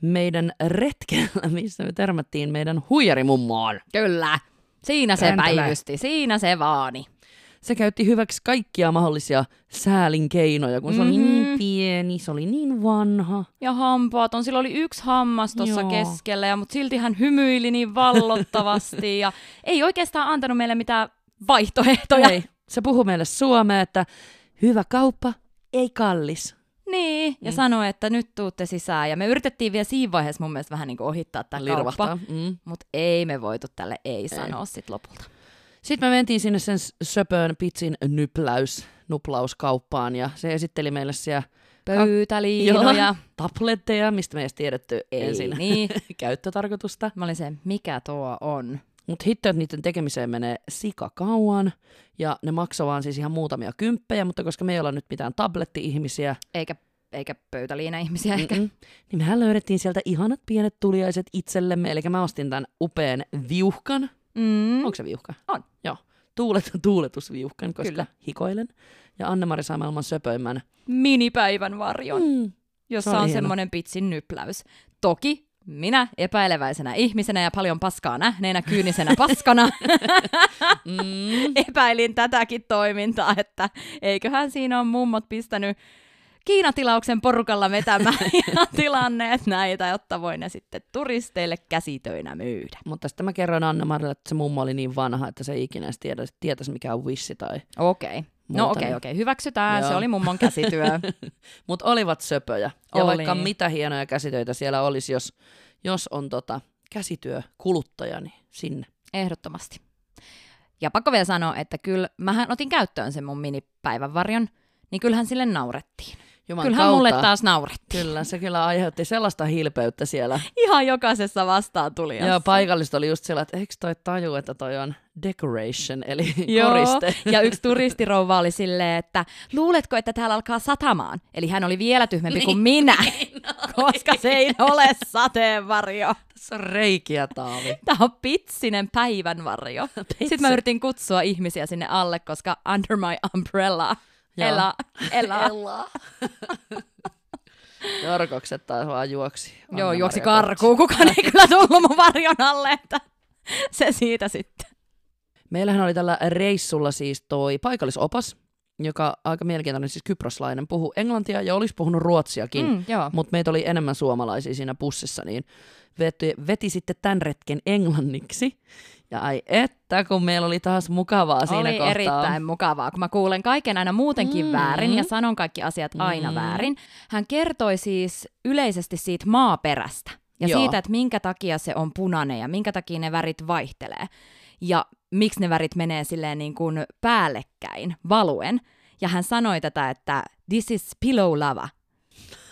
meidän retkellä, <laughs> missä me törmättiin meidän huijarimummoon. Kyllä. Siinä se päivysti, siinä se vaani. Se käytti hyväksi kaikkia mahdollisia säälin keinoja, kun se oli niin Mhm. pieni, se oli niin vanha. Ja hampaaton, sillä oli yksi hammas tuossa keskellä, ja, mutta silti hän hymyili niin vallottavasti ja <laughs> ei oikeastaan antanut meille mitään vaihtoehtoja. Ei. Se puhui meille suomea, että hyvä kauppa, ei kallis. Niin, ja Mm. sanoi, että nyt tuutte sisään. Ja me yritettiin vielä siinä vaiheessa mun mielestä vähän niin kuin ohittaa tämä kauppa. Mm. mutta ei me voitu tälle ei sanoa sit lopulta. Sitten me mentiin sinne sen söpöön pitsin nypläys, nuplauskauppaan ja se esitteli meille siellä Pöytäliinoja. <laughs> tabletteja, mistä me ei tiedetty Ei ensin niin. <laughs> käyttötarkoitusta. Mä olin se, mikä tuo on? Mutta hitto, että niiden tekemiseen menee sika kauan, ja ne maksaa vaan siis ihan muutamia kymppejä, mutta koska me ei olla nyt mitään tabletti-ihmisiä, Eikä, eikä pöytäliina-ihmisiä ehkä. Mm-mm. Niin mehän löydettiin sieltä ihanat pienet tuliaiset itsellemme, eli mä ostin tämän upean viuhkan. Mm. Onko se viuhka? On. Joo. Tuulet, <laughs> tuuletusviuhkan, koska Kyllä. hikoilen. Ja Anne-Mari saa maailman söpöimmän. Minipäivän varjon, Mm. jossa se on hieno. semmoinen pitsin nypläys. Toki minä epäileväisenä ihmisenä ja paljon paskaa nähneenä kyynisenä <laughs> paskana Mm. <laughs> epäilin tätäkin toimintaa, että eiköhän siinä on mummot pistänyt Kiinatilauksen porukalla vetämään <laughs> ja tilanneet näitä, jotta voi ne sitten turisteille käsitöinä myydä. Mutta sitten mä kerroin Anne-Marille, että se mummo oli niin vanha, että se ei ikinä tiedä, tietäisi mikä on vissi tai... Okei. No Muuta okei, niin. okei. Hyväksytään. Se Joo. oli mummon käsityö. <laughs> Mutta olivat söpöjä. Ja Oli. vaikka mitä hienoja käsitöitä siellä olisi, jos, jos on tota, käsityö kuluttaja, niin sinne. Ehdottomasti. Ja pakko vielä sanoa, että kyllä mähän otin käyttöön sen mun minipäivänvarjon, niin kyllähän sille naurettiin. Juman kyllähän kautta. mulle taas naurettiin. Kyllä, se kyllä aiheutti sellaista hilpeyttä siellä. Ihan jokaisessa vastaan tuli. Joo, paikallista oli just sillä, että eikö toi taju, että toi on decoration, eli Joo, koriste. ja yksi turistirouva oli silleen, että luuletko, että täällä alkaa satamaan? Eli hän oli vielä tyhmempi kuin minä, <laughs> koska se ei ole sateenvarjo. Tässä on reikiä, Taavi. Tämä on pitsinen päivänvarjo. <laughs> Sitten mä yritin kutsua ihmisiä sinne alle, koska under my umbrella. Joo. Ela, <laughs> ela. Ella. <laughs> Jorkokset taas vaan juoksi. Joo, Anna-Maria juoksi karkuun. Kukaan ei kyllä tullut mun varjon alle, että se siitä sitten. Meillähän oli tällä reissulla siis toi paikallisopas, joka aika mielenkiintoinen, siis kyproslainen, puhuu englantia ja olisi puhunut ruotsiakin. Mm, joo. Mutta meitä oli enemmän suomalaisia siinä bussissa, niin veti, veti sitten tämän retken englanniksi. Ja ai että, kun meillä oli taas mukavaa siinä oli kohtaa. erittäin mukavaa, kun mä kuulen kaiken aina muutenkin Mm. väärin ja sanon kaikki asiat aina Mm. väärin. Hän kertoi siis yleisesti siitä maaperästä ja Joo. siitä, että minkä takia se on punainen ja minkä takia ne värit vaihtelee. Ja miksi ne värit menee silleen niin kuin päällekkäin, valuen. Ja hän sanoi tätä, että this is pillow lava.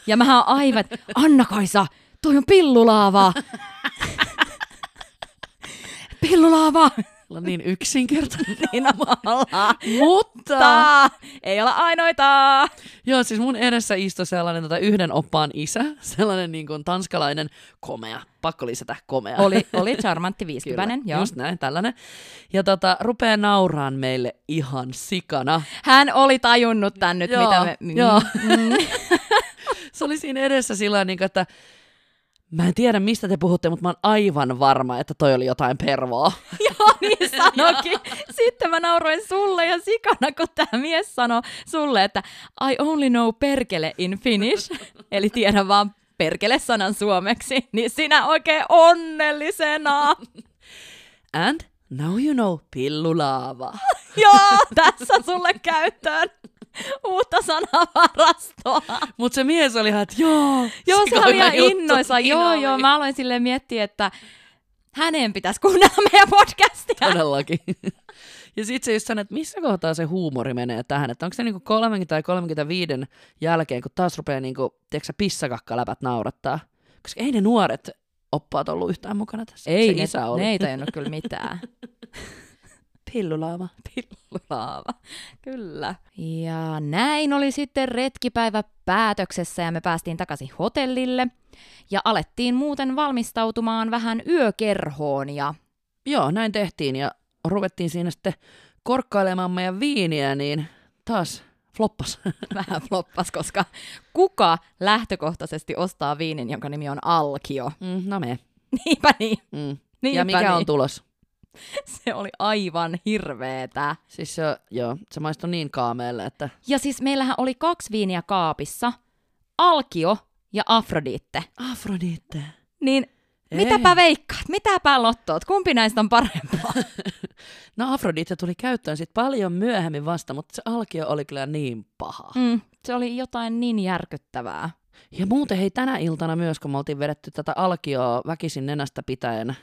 Ja mä oon aivan, Anna-Kaisa, toi on pillulaava. Pillulaava. Olla niin yksinkertainen. <laughs> niin ollaan. Mutta, Ta, ei olla ainoita. joo, siis mun edessä istui sellainen tota, yhden oppaan isä, sellainen niin kuin tanskalainen komea, pakko lisätä komea. Oli, oli charmantti <laughs> Kyllä, viisikypäinen, joo. just näin, tällainen. Ja tota, rupeaa nauraan meille ihan sikana. Hän oli tajunnut tän nyt, Joo, mitä me... mm, joo. Mm. <laughs> Se oli siinä edessä sillä tavalla, niin että mä en tiedä mistä te puhutte, mutta mä oon aivan varma, että toi oli jotain pervoa. <laughs> joo, niin sanokin. Sitten mä nauroin sulle ja sikana, kun tämä mies sanoi sulle, että I only know perkele in Finnish. Eli tiedän vaan perkele-sanan suomeksi. Niin sinä oikein onnellisena. And now you know pillulaava. <laughs> joo, tässä sulle käyttöön uutta sanavarastoa. Mutta se mies oli ihan, että joo, Joo, se oli ihan innoissa. Joo, oli. joo, mä aloin silleen miettiä, että hänen pitäisi kuunnella meidän podcastia. Todellakin. Ja sitten se just sanoi, että missä kohtaa se huumori menee tähän, että onko se niinku 30 tai 35 jälkeen, kun taas rupeaa niinku, tiedätkö sä, pissakakkaläpät naurattaa. Koska ei ne nuoret oppaat ollut yhtään mukana tässä. Ei, se ne, isä oli. ne ei tajunnut kyllä mitään. <laughs> Pillulaava. <laughs> Pillulaava. Kyllä. Ja näin oli sitten retkipäivä päätöksessä ja me päästiin takaisin hotellille. Ja alettiin muuten valmistautumaan vähän yökerhoon ja Joo, näin tehtiin ja ruvettiin siinä sitten korkkailemaan meidän viiniä, niin taas floppas. <laughs> vähän floppas, koska kuka lähtökohtaisesti ostaa viinin, jonka nimi on Alkio? Mm, no me. <laughs> Niinpä niin. Mm. Niinpä Ja mikä niin. on tulos? <laughs> Se oli aivan hirveetä. Siis se, joo, se maistui niin kaameelle, että Ja siis meillähän oli kaksi viiniä kaapissa, Alkio ja Afrodite. Afrodite. Niin Ei. mitäpä veikkaat, mitäpä lottoot, kumpi näistä on parempaa? <laughs> No Afrodite tuli käyttöön sitten paljon myöhemmin vasta, mutta se alkio oli kyllä niin paha. Mm, se oli jotain niin järkyttävää. Ja muuten hei tänä iltana myös, kun me oltiin vedetty tätä alkioa väkisin nenästä pitäen.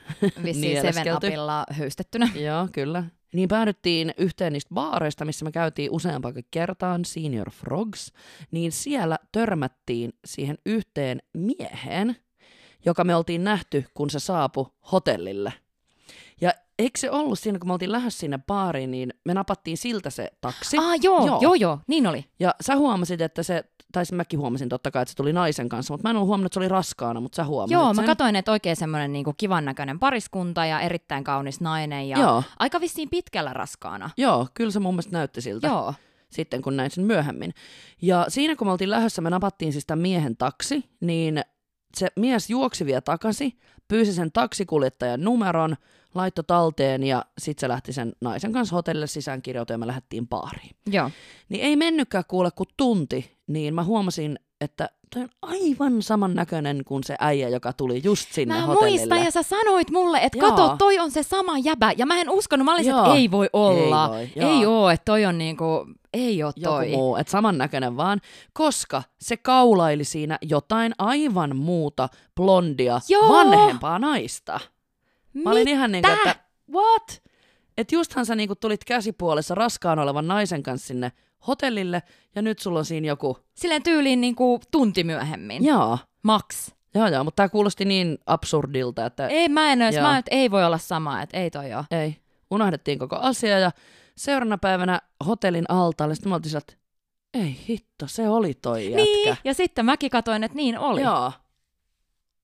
Vissiin <laughs> Nieleskelty. Seven Upilla höystettynä. Joo, kyllä. Niin päädyttiin yhteen niistä baareista, missä me käytiin useampakin kertaan, Senior Frogs, niin siellä törmättiin siihen yhteen mieheen, joka me oltiin nähty, kun se saapui hotellille. Ja eikö se ollut siinä, kun me oltiin lähdössä sinne baariin, niin me napattiin siltä se taksi. Ah, joo, Joo. joo, joo, joo, niin oli. Ja sä huomasit, että se, tai mäkin huomasin totta kai, että se tuli naisen kanssa, mutta mä en ollut huomannut, että se oli raskaana, mutta sä huomasit Joo, mä sen. katsoin, että oikein semmoinen niinku kivan näköinen pariskunta ja erittäin kaunis nainen ja Joo. aika vissiin pitkällä raskaana. Joo, kyllä se mun mielestä näytti siltä. Joo. sitten, kun näin sen myöhemmin. Ja siinä, kun me oltiin lähdössä, me napattiin siis tämän miehen taksi, niin se mies juoksi vielä takaisin, pyysi sen taksikuljettajan numeron, laittoi talteen ja sitten se lähti sen naisen kanssa hotellille sisäänkirjoitua ja me lähdettiin baariin. Joo. Niin ei mennytkään kuule kuin tunti, niin mä huomasin, että toi on aivan saman näköinen kuin se äijä, joka tuli just sinne Mä hotellille. muistan ja sä sanoit mulle, että Joo. kato, toi on se sama jäbä. Ja mä en uskonut, mä olisin, että ei voi olla. voi, joo. ei oo, että toi on niinku, ei oo toi. joku muu, että samannäköinen vaan, koska se kaulaili siinä jotain aivan muuta blondia, Joo. vanhempaa naista. Mä olin ihan niin kuin, että what? Että justhan sä niinku tulit käsipuolessa raskaan olevan naisen kanssa sinne hotellille, ja nyt sulla on siinä joku, Silleen tyyliin niinku tunti myöhemmin. joo, Max. joo, joo, mutta tämä kuulosti niin absurdilta, että Ei, mä en Joo. mä että ei voi olla sama, että ei toi oo. ei. Unohdettiin koko asia, ja seuraavana päivänä hotellin altaalle, sitten me oltiin että ei hitto, se oli toi jätkä. Niin, ja sitten mäkin katoin, että niin oli. Joo.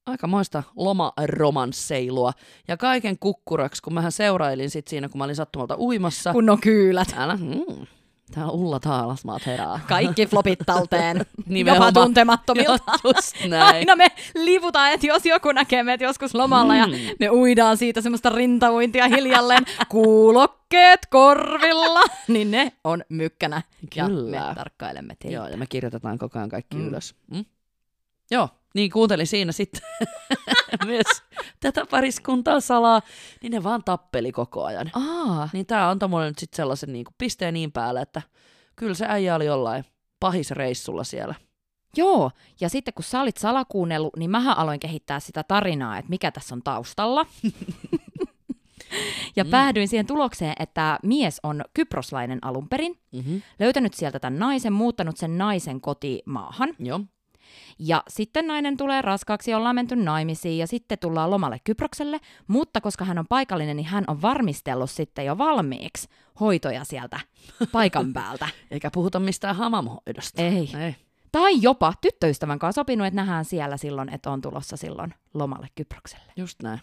Aikamoista lomaromansseilua. Ja kaiken kukkuraksi, kun mähän seurailin sit siinä, kun mä olin sattumalta uimassa. Kun on kyylät. Älä, mm, täällä Ulla Taalasmaat herää. Kaikki flopit talteen. <laughs> Nimenomaan. Jopa tuntemattomilta. Just näin. Aina me livutaan, että jos joku näkee meitä joskus lomalla ja Mm. me uidaan siitä semmoista rintauintia hiljalleen, kuulokkeet korvilla, <laughs> niin ne on mykkänä. Ja Kyllä. me tarkkailemme teitä. Joo, ja me kirjoitetaan koko ajan kaikki mm. ylös. Mm? Joo, niin kuuntelin siinä sitten <laughs> myös tätä pariskuntaa salaa, niin ne vaan tappeli koko ajan. Aa, Niin tää antoi mulle nyt sitten sellaisen niin pisteen niin päälle, että kyllä se äijä oli jollain pahisreissulla siellä. joo. Ja sitten kun sä olit salakuunnellut, niin mähän aloin kehittää sitä tarinaa, että mikä tässä on taustalla. <laughs> ja Mm. päädyin siihen tulokseen, että mies on kyproslainen alun perin, Mm-hmm. löytänyt sieltä tämän naisen, muuttanut sen naisen kotimaahan. Joo. Ja sitten nainen tulee raskaaksi, ollaan menty naimisiin ja sitten tullaan lomalle Kyprokselle, mutta koska hän on paikallinen, niin hän on varmistellut sitten jo valmiiksi hoitoja sieltä paikan <laughs> päältä. Eikä puhuta mistään hamamhoidosta. Ei. Ei. Tai jopa tyttöystävän kanssa sopinut, että nähdään siellä silloin, että on tulossa silloin lomalle Kyprokselle. Just näin.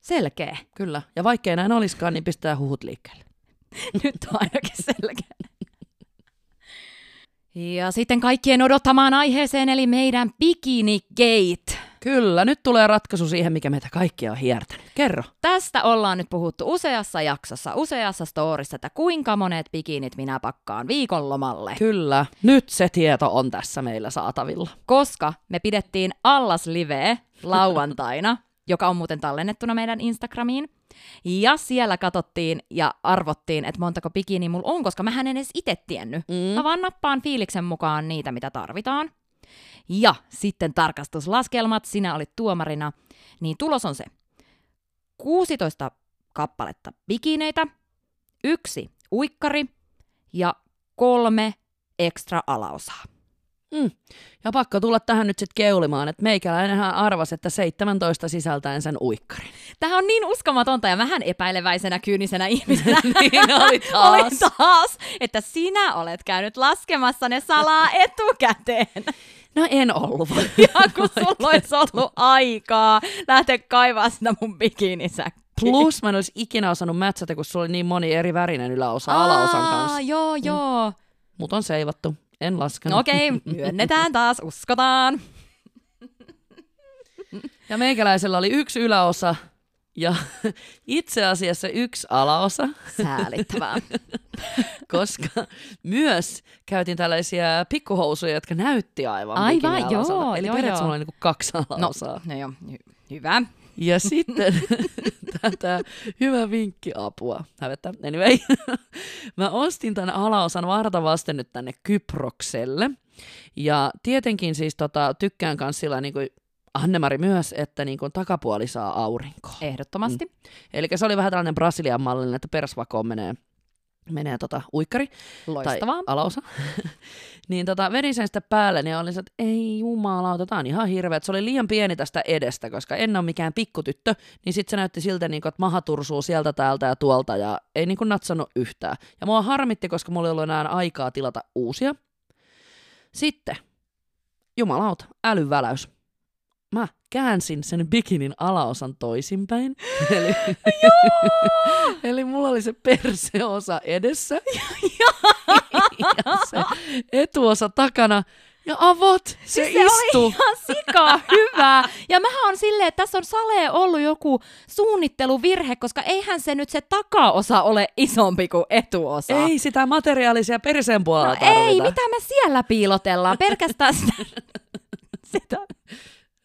Selkeä. Kyllä. Ja vaikkei näin olisikaan, niin pistää huhut liikkeelle. <laughs> Nyt on ainakin selkeä. Ja sitten kaikkien odottamaan aiheeseen, eli meidän Bikini Gate. Kyllä, nyt tulee ratkaisu siihen, mikä meitä kaikkia on hiertänyt. Kerro. Tästä ollaan nyt puhuttu useassa jaksossa, useassa storissa, että kuinka monet bikinit minä pakkaan viikonlomalle. Kyllä, nyt se tieto on tässä meillä saatavilla. Koska me pidettiin Allas Live lauantaina, <laughs> joka on muuten tallennettuna meidän Instagramiin. Ja siellä katsottiin ja arvottiin, että montako bikini mulla on, koska mä en edes itse tiennyt. Mm. Mä vaan nappaan fiiliksen mukaan niitä, mitä tarvitaan. Ja sitten tarkastuslaskelmat, sinä olit tuomarina, niin tulos on se. 16 kappaletta bikineitä, yksi uikkari ja kolme ekstra alaosaa. Mm. Ja pakko tulla tähän nyt sitten keulimaan, että meikäläinenhän arvasi, että 17 sisältäen sen uikkarin. Tämä on niin uskomatonta ja vähän epäileväisenä, kyynisenä ihmisenä. <laughs> niin oli <laughs> taas. Oli taas, että sinä olet käynyt laskemassa ne salaa <laughs> etukäteen. No en ollut. Ja kun sulla olisi ollut aikaa lähteä kaivaa sitä mun bikinisäkkiä. Plus mä en olisi ikinä osannut mätsätä, kun sulla oli niin moni eri värinen yläosa alaosan kanssa. joo, joo. Mut on seivattu. En laskenut. No okei, okay, <laughs> myönnetään taas, uskotaan. Ja meikäläisellä oli yksi yläosa ja <laughs> itse asiassa yksi alaosa, Säälittävää. <laughs> koska myös käytin tällaisia pikkuhousuja, jotka näytti aivan Aivan, joo, Eli joo, periaatteessa joo. mulla oli niinku kaksi No, alaosaa. no joo, hy- hyvä. Ja sitten <laughs> tätä hyvä vinkki apua. Hävettä. Anyway. <laughs> Mä ostin tämän alaosan varta vasten nyt tänne Kyprokselle. Ja tietenkin siis tota, tykkään kanssa sillä niin kuin Annemari myös, että niin kuin takapuoli saa aurinkoa. Ehdottomasti. Mm. Eli se oli vähän tällainen Brasilian mallinen, että persvakoon menee, menee tota uikkari Loistavaa. tai alaosa. <laughs> Niin tota, vedin sen sitten päälle, niin olin että ei jumalauta, tää on ihan hirveä. Se oli liian pieni tästä edestä, koska en ole mikään pikkutyttö, niin sitten se näytti siltä, niin kuin, että maha tursuu sieltä, täältä ja tuolta, ja ei niin kuin natsannut yhtään. Ja mua harmitti, koska mulla ei ollut enää aikaa tilata uusia. Sitten, jumalauta, älyväläys. Mä käänsin sen bikinin alaosan toisinpäin. <gasps> Eli, <laughs> eli mulla oli se perseosa edessä <laughs> ja se etuosa takana ja avot, se, Siis se istuu. oli ihan sika hyvä. Ja mähän on silleen, että tässä on Sale ollut joku suunnitteluvirhe, koska eihän se nyt se takaosa ole isompi kuin etuosa. Ei sitä materiaalisia perseen puolella no tarvita. ei, mitä me siellä piilotellaan? Pelkästään <laughs> sitä, sitä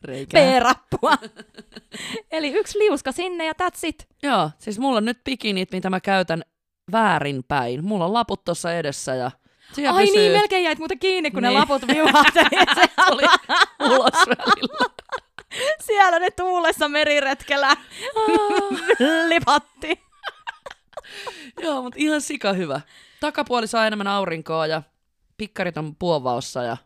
Reikää. P-rappua. Eli yksi liuska sinne ja that's it. Joo, siis mulla on nyt bikinit, mitä mä käytän väärinpäin. Mulla on laput tuossa edessä ja siellä Ai pysyy niin, melkein jäit muuten kiinni, kun Niin. ne laput viuhahteli. <laughs> Se oli ulos välillä. <laughs> Siellä ne tuulessa meriretkellä <laughs> lipatti. Joo, mutta ihan sika hyvä. Takapuoli saa enemmän aurinkoa ja pikkarit on puovaossa ja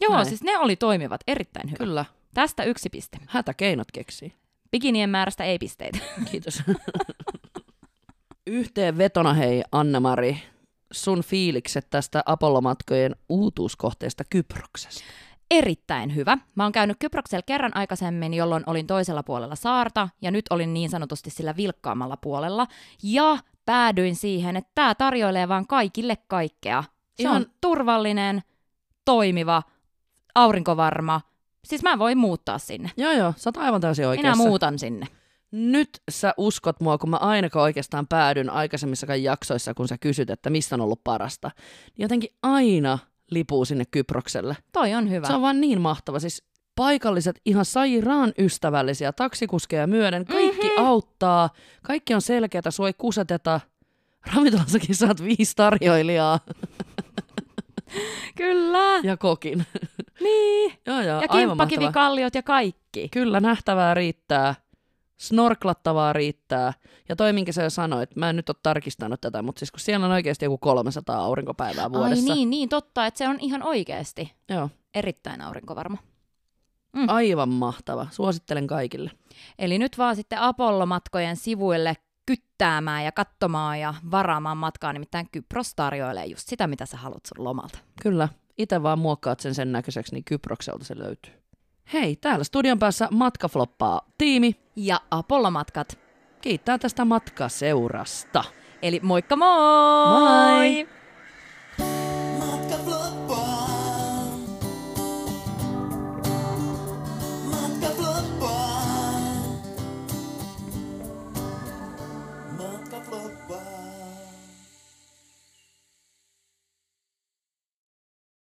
Joo, Näin. siis ne oli toimivat erittäin hyvä. kyllä, Tästä yksi piste. hätäkeinot keksii. Bikinien määrästä ei pisteitä. Kiitos. Yhteenvetona hei Anna-Mari, sun fiilikset tästä Apollomatkojen uutuuskohteesta Kyproksesta. Erittäin hyvä. Mä oon käynyt Kyproksella kerran aikaisemmin, jolloin olin toisella puolella saarta, ja nyt olin niin sanotusti sillä vilkkaammalla puolella. Ja päädyin siihen, että tämä tarjoilee vaan kaikille kaikkea. Se Ihan- on turvallinen, toimiva, aurinkovarma. Siis mä voin muuttaa sinne. Joo joo, sä oot aivan täysin oikeassa. Minä muutan sinne. Nyt sä uskot mua, kun mä ainakaan oikeastaan päädyn aikaisemmissakaan jaksoissa, kun sä kysyt, että mistä on ollut parasta. Niin jotenkin aina lipuu sinne Kyprokselle. Toi on hyvä. Se on vaan niin mahtava. Siis paikalliset ihan sairaan ystävällisiä, taksikuskeja myöden, kaikki mm-hmm. auttaa, kaikki on selkeätä, sua ei kuseteta. Ravintolassakin saat viisi tarjoilijaa <laughs> Kyllä. ja kokin. Niin. joo, joo, Ja kimppakivikalliot ja kaikki. Kyllä, nähtävää riittää, snorklattavaa riittää. Ja toi, minkä sä jo sanoit, mä en nyt ole tarkistanut tätä, mutta siis kun siellä on oikeasti joku 300 aurinkopäivää vuodessa. Ai niin, niin totta, että se on ihan oikeasti Joo, erittäin aurinkovarma. aivan mahtava. Suosittelen kaikille. Eli nyt vaan sitten Apollo-matkojen sivuille kyttäämään ja katsomaan ja varaamaan matkaa, nimittäin Kypros tarjoilee just sitä, mitä sä haluat sun lomalta. Kyllä, itse vaan muokkaat sen sen näköiseksi, niin Kyprokselta se löytyy. Hei, täällä studion päässä matkafloppaa tiimi. Ja Apollo-matkat. Kiittää tästä matkaseurasta. Eli moikka moi! Moi!